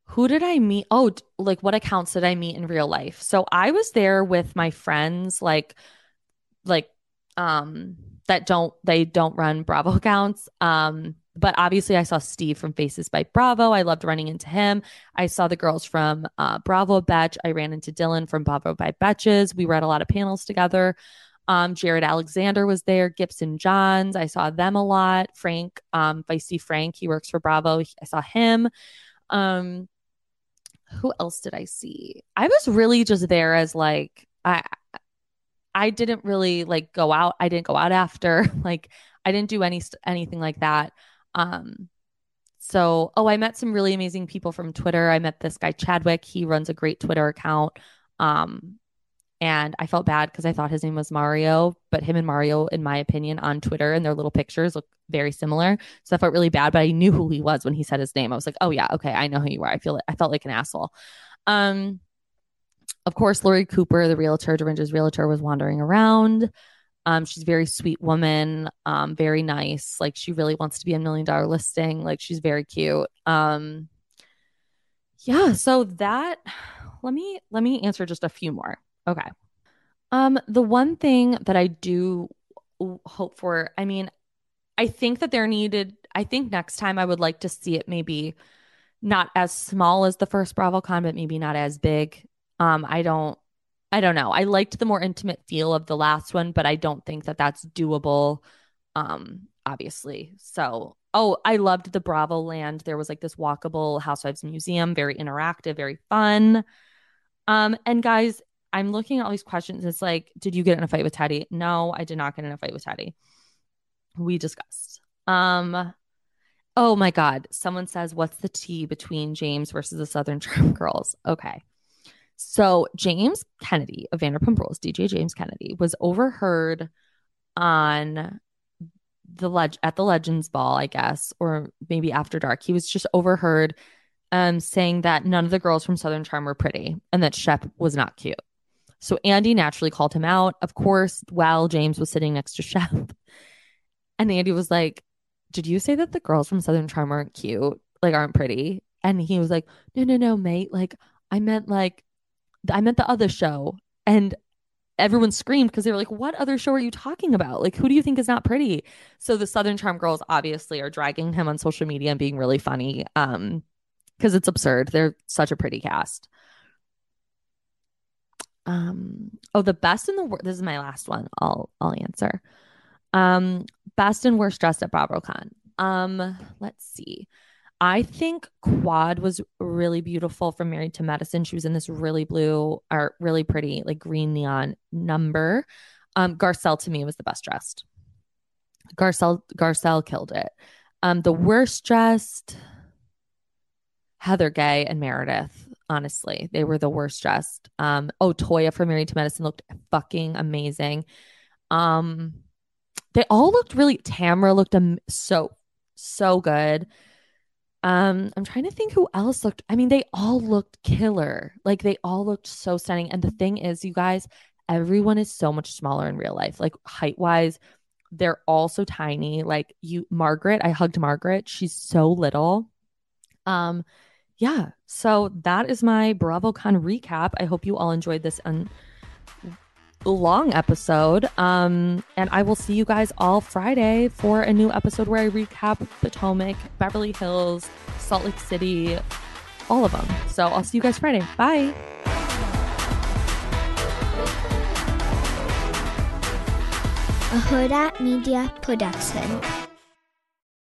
who did I meet? Oh, like what accounts did I meet in real life? So I was there with my friends, like, like, um, that don't they don't run Bravo accounts. Um, but obviously I saw Steve from Faces by Bravo. I loved running into him. I saw the girls from uh, Bravo Batch. I ran into Dylan from Bravo by Batches. We read a lot of panels together. Um, Jared Alexander was there, Gibson Johns. I saw them a lot. Frank, um, Feisty Frank, he works for Bravo. I saw him. Um, who else did I see? I was really just there as like I I didn't really like go out. I didn't go out after. Like I didn't do any anything like that. Um so oh, I met some really amazing people from Twitter. I met this guy Chadwick. He runs a great Twitter account. Um and I felt bad because I thought his name was Mario, but him and Mario, in my opinion, on Twitter and their little pictures look very similar. So I felt really bad, but I knew who he was when he said his name. I was like, oh yeah, okay, I know who you are. I feel like I felt like an asshole. Um, of course, Lori Cooper, the realtor, Dorinda's realtor, was wandering around. Um, she's a very sweet woman, um, very nice. Like she really wants to be a million dollar listing. Like she's very cute. Um, yeah, so that let me let me answer just a few more. Okay. Um, the one thing that I do hope for, I mean, I think that there needed, I think next time I would like to see it maybe not as small as the first BravoCon, but maybe not as big. Um, I don't, I don't know. I liked the more intimate feel of the last one, but I don't think that that's doable. Um, obviously. So, oh, I loved the Bravo Land. There was like this walkable Housewives museum, very interactive, very fun. Um, and guys, I'm looking at all these questions. It's like, did you get in a fight with Teddi? No, I did not get in a fight with Teddi. We discussed. Um, oh my God. Someone says, what's the tea between James versus the Southern Charm girls? Okay. So James Kennedy of Vanderpump Rules, DJ James Kennedy, was overheard on the leg at the Legends Ball, I guess, or maybe after dark. He was just overheard um saying that none of the girls from Southern Charm were pretty and that Shep was not cute. So Andy naturally called him out, of course, while James was sitting next to Shep. And Andy was like, Did you say that the girls from Southern Charm aren't cute? Like, aren't pretty? And he was like, No, no, no, mate. Like, I meant like, I meant the other show. And everyone screamed because they were like, What other show are you talking about? Like, who do you think is not pretty? So the Southern Charm girls obviously are dragging him on social media and being really funny. Um, because it's absurd. They're such a pretty cast um oh the best in the world this is my last one i'll i'll answer um best and worst dressed at BravoCon um let's see i think quad was really beautiful from married to medicine she was in this really blue or really pretty like green neon number um garcelle to me was the best dressed garcelle garcelle killed it um the worst dressed heather gay and meredith honestly. They were the worst dressed. Um, oh, Toya from Married to Medicine looked fucking amazing. Um, they all looked really. Tamra looked um, so so good. Um, I'm trying to think who else looked. I mean, they all looked killer. Like they all looked so stunning. And the thing is, you guys, everyone is so much smaller in real life. Like height wise, they're all so tiny. Like you, Margaret, I hugged Margaret. She's so little. Um, yeah, so that is my BravoCon recap. I hope you all enjoyed this un- long episode. Um, and I will see you guys all Friday for a new episode where I recap Potomac, Beverly Hills, Salt Lake City, all of them. So I'll see you guys Friday. Bye. A Hurrdat Media Production.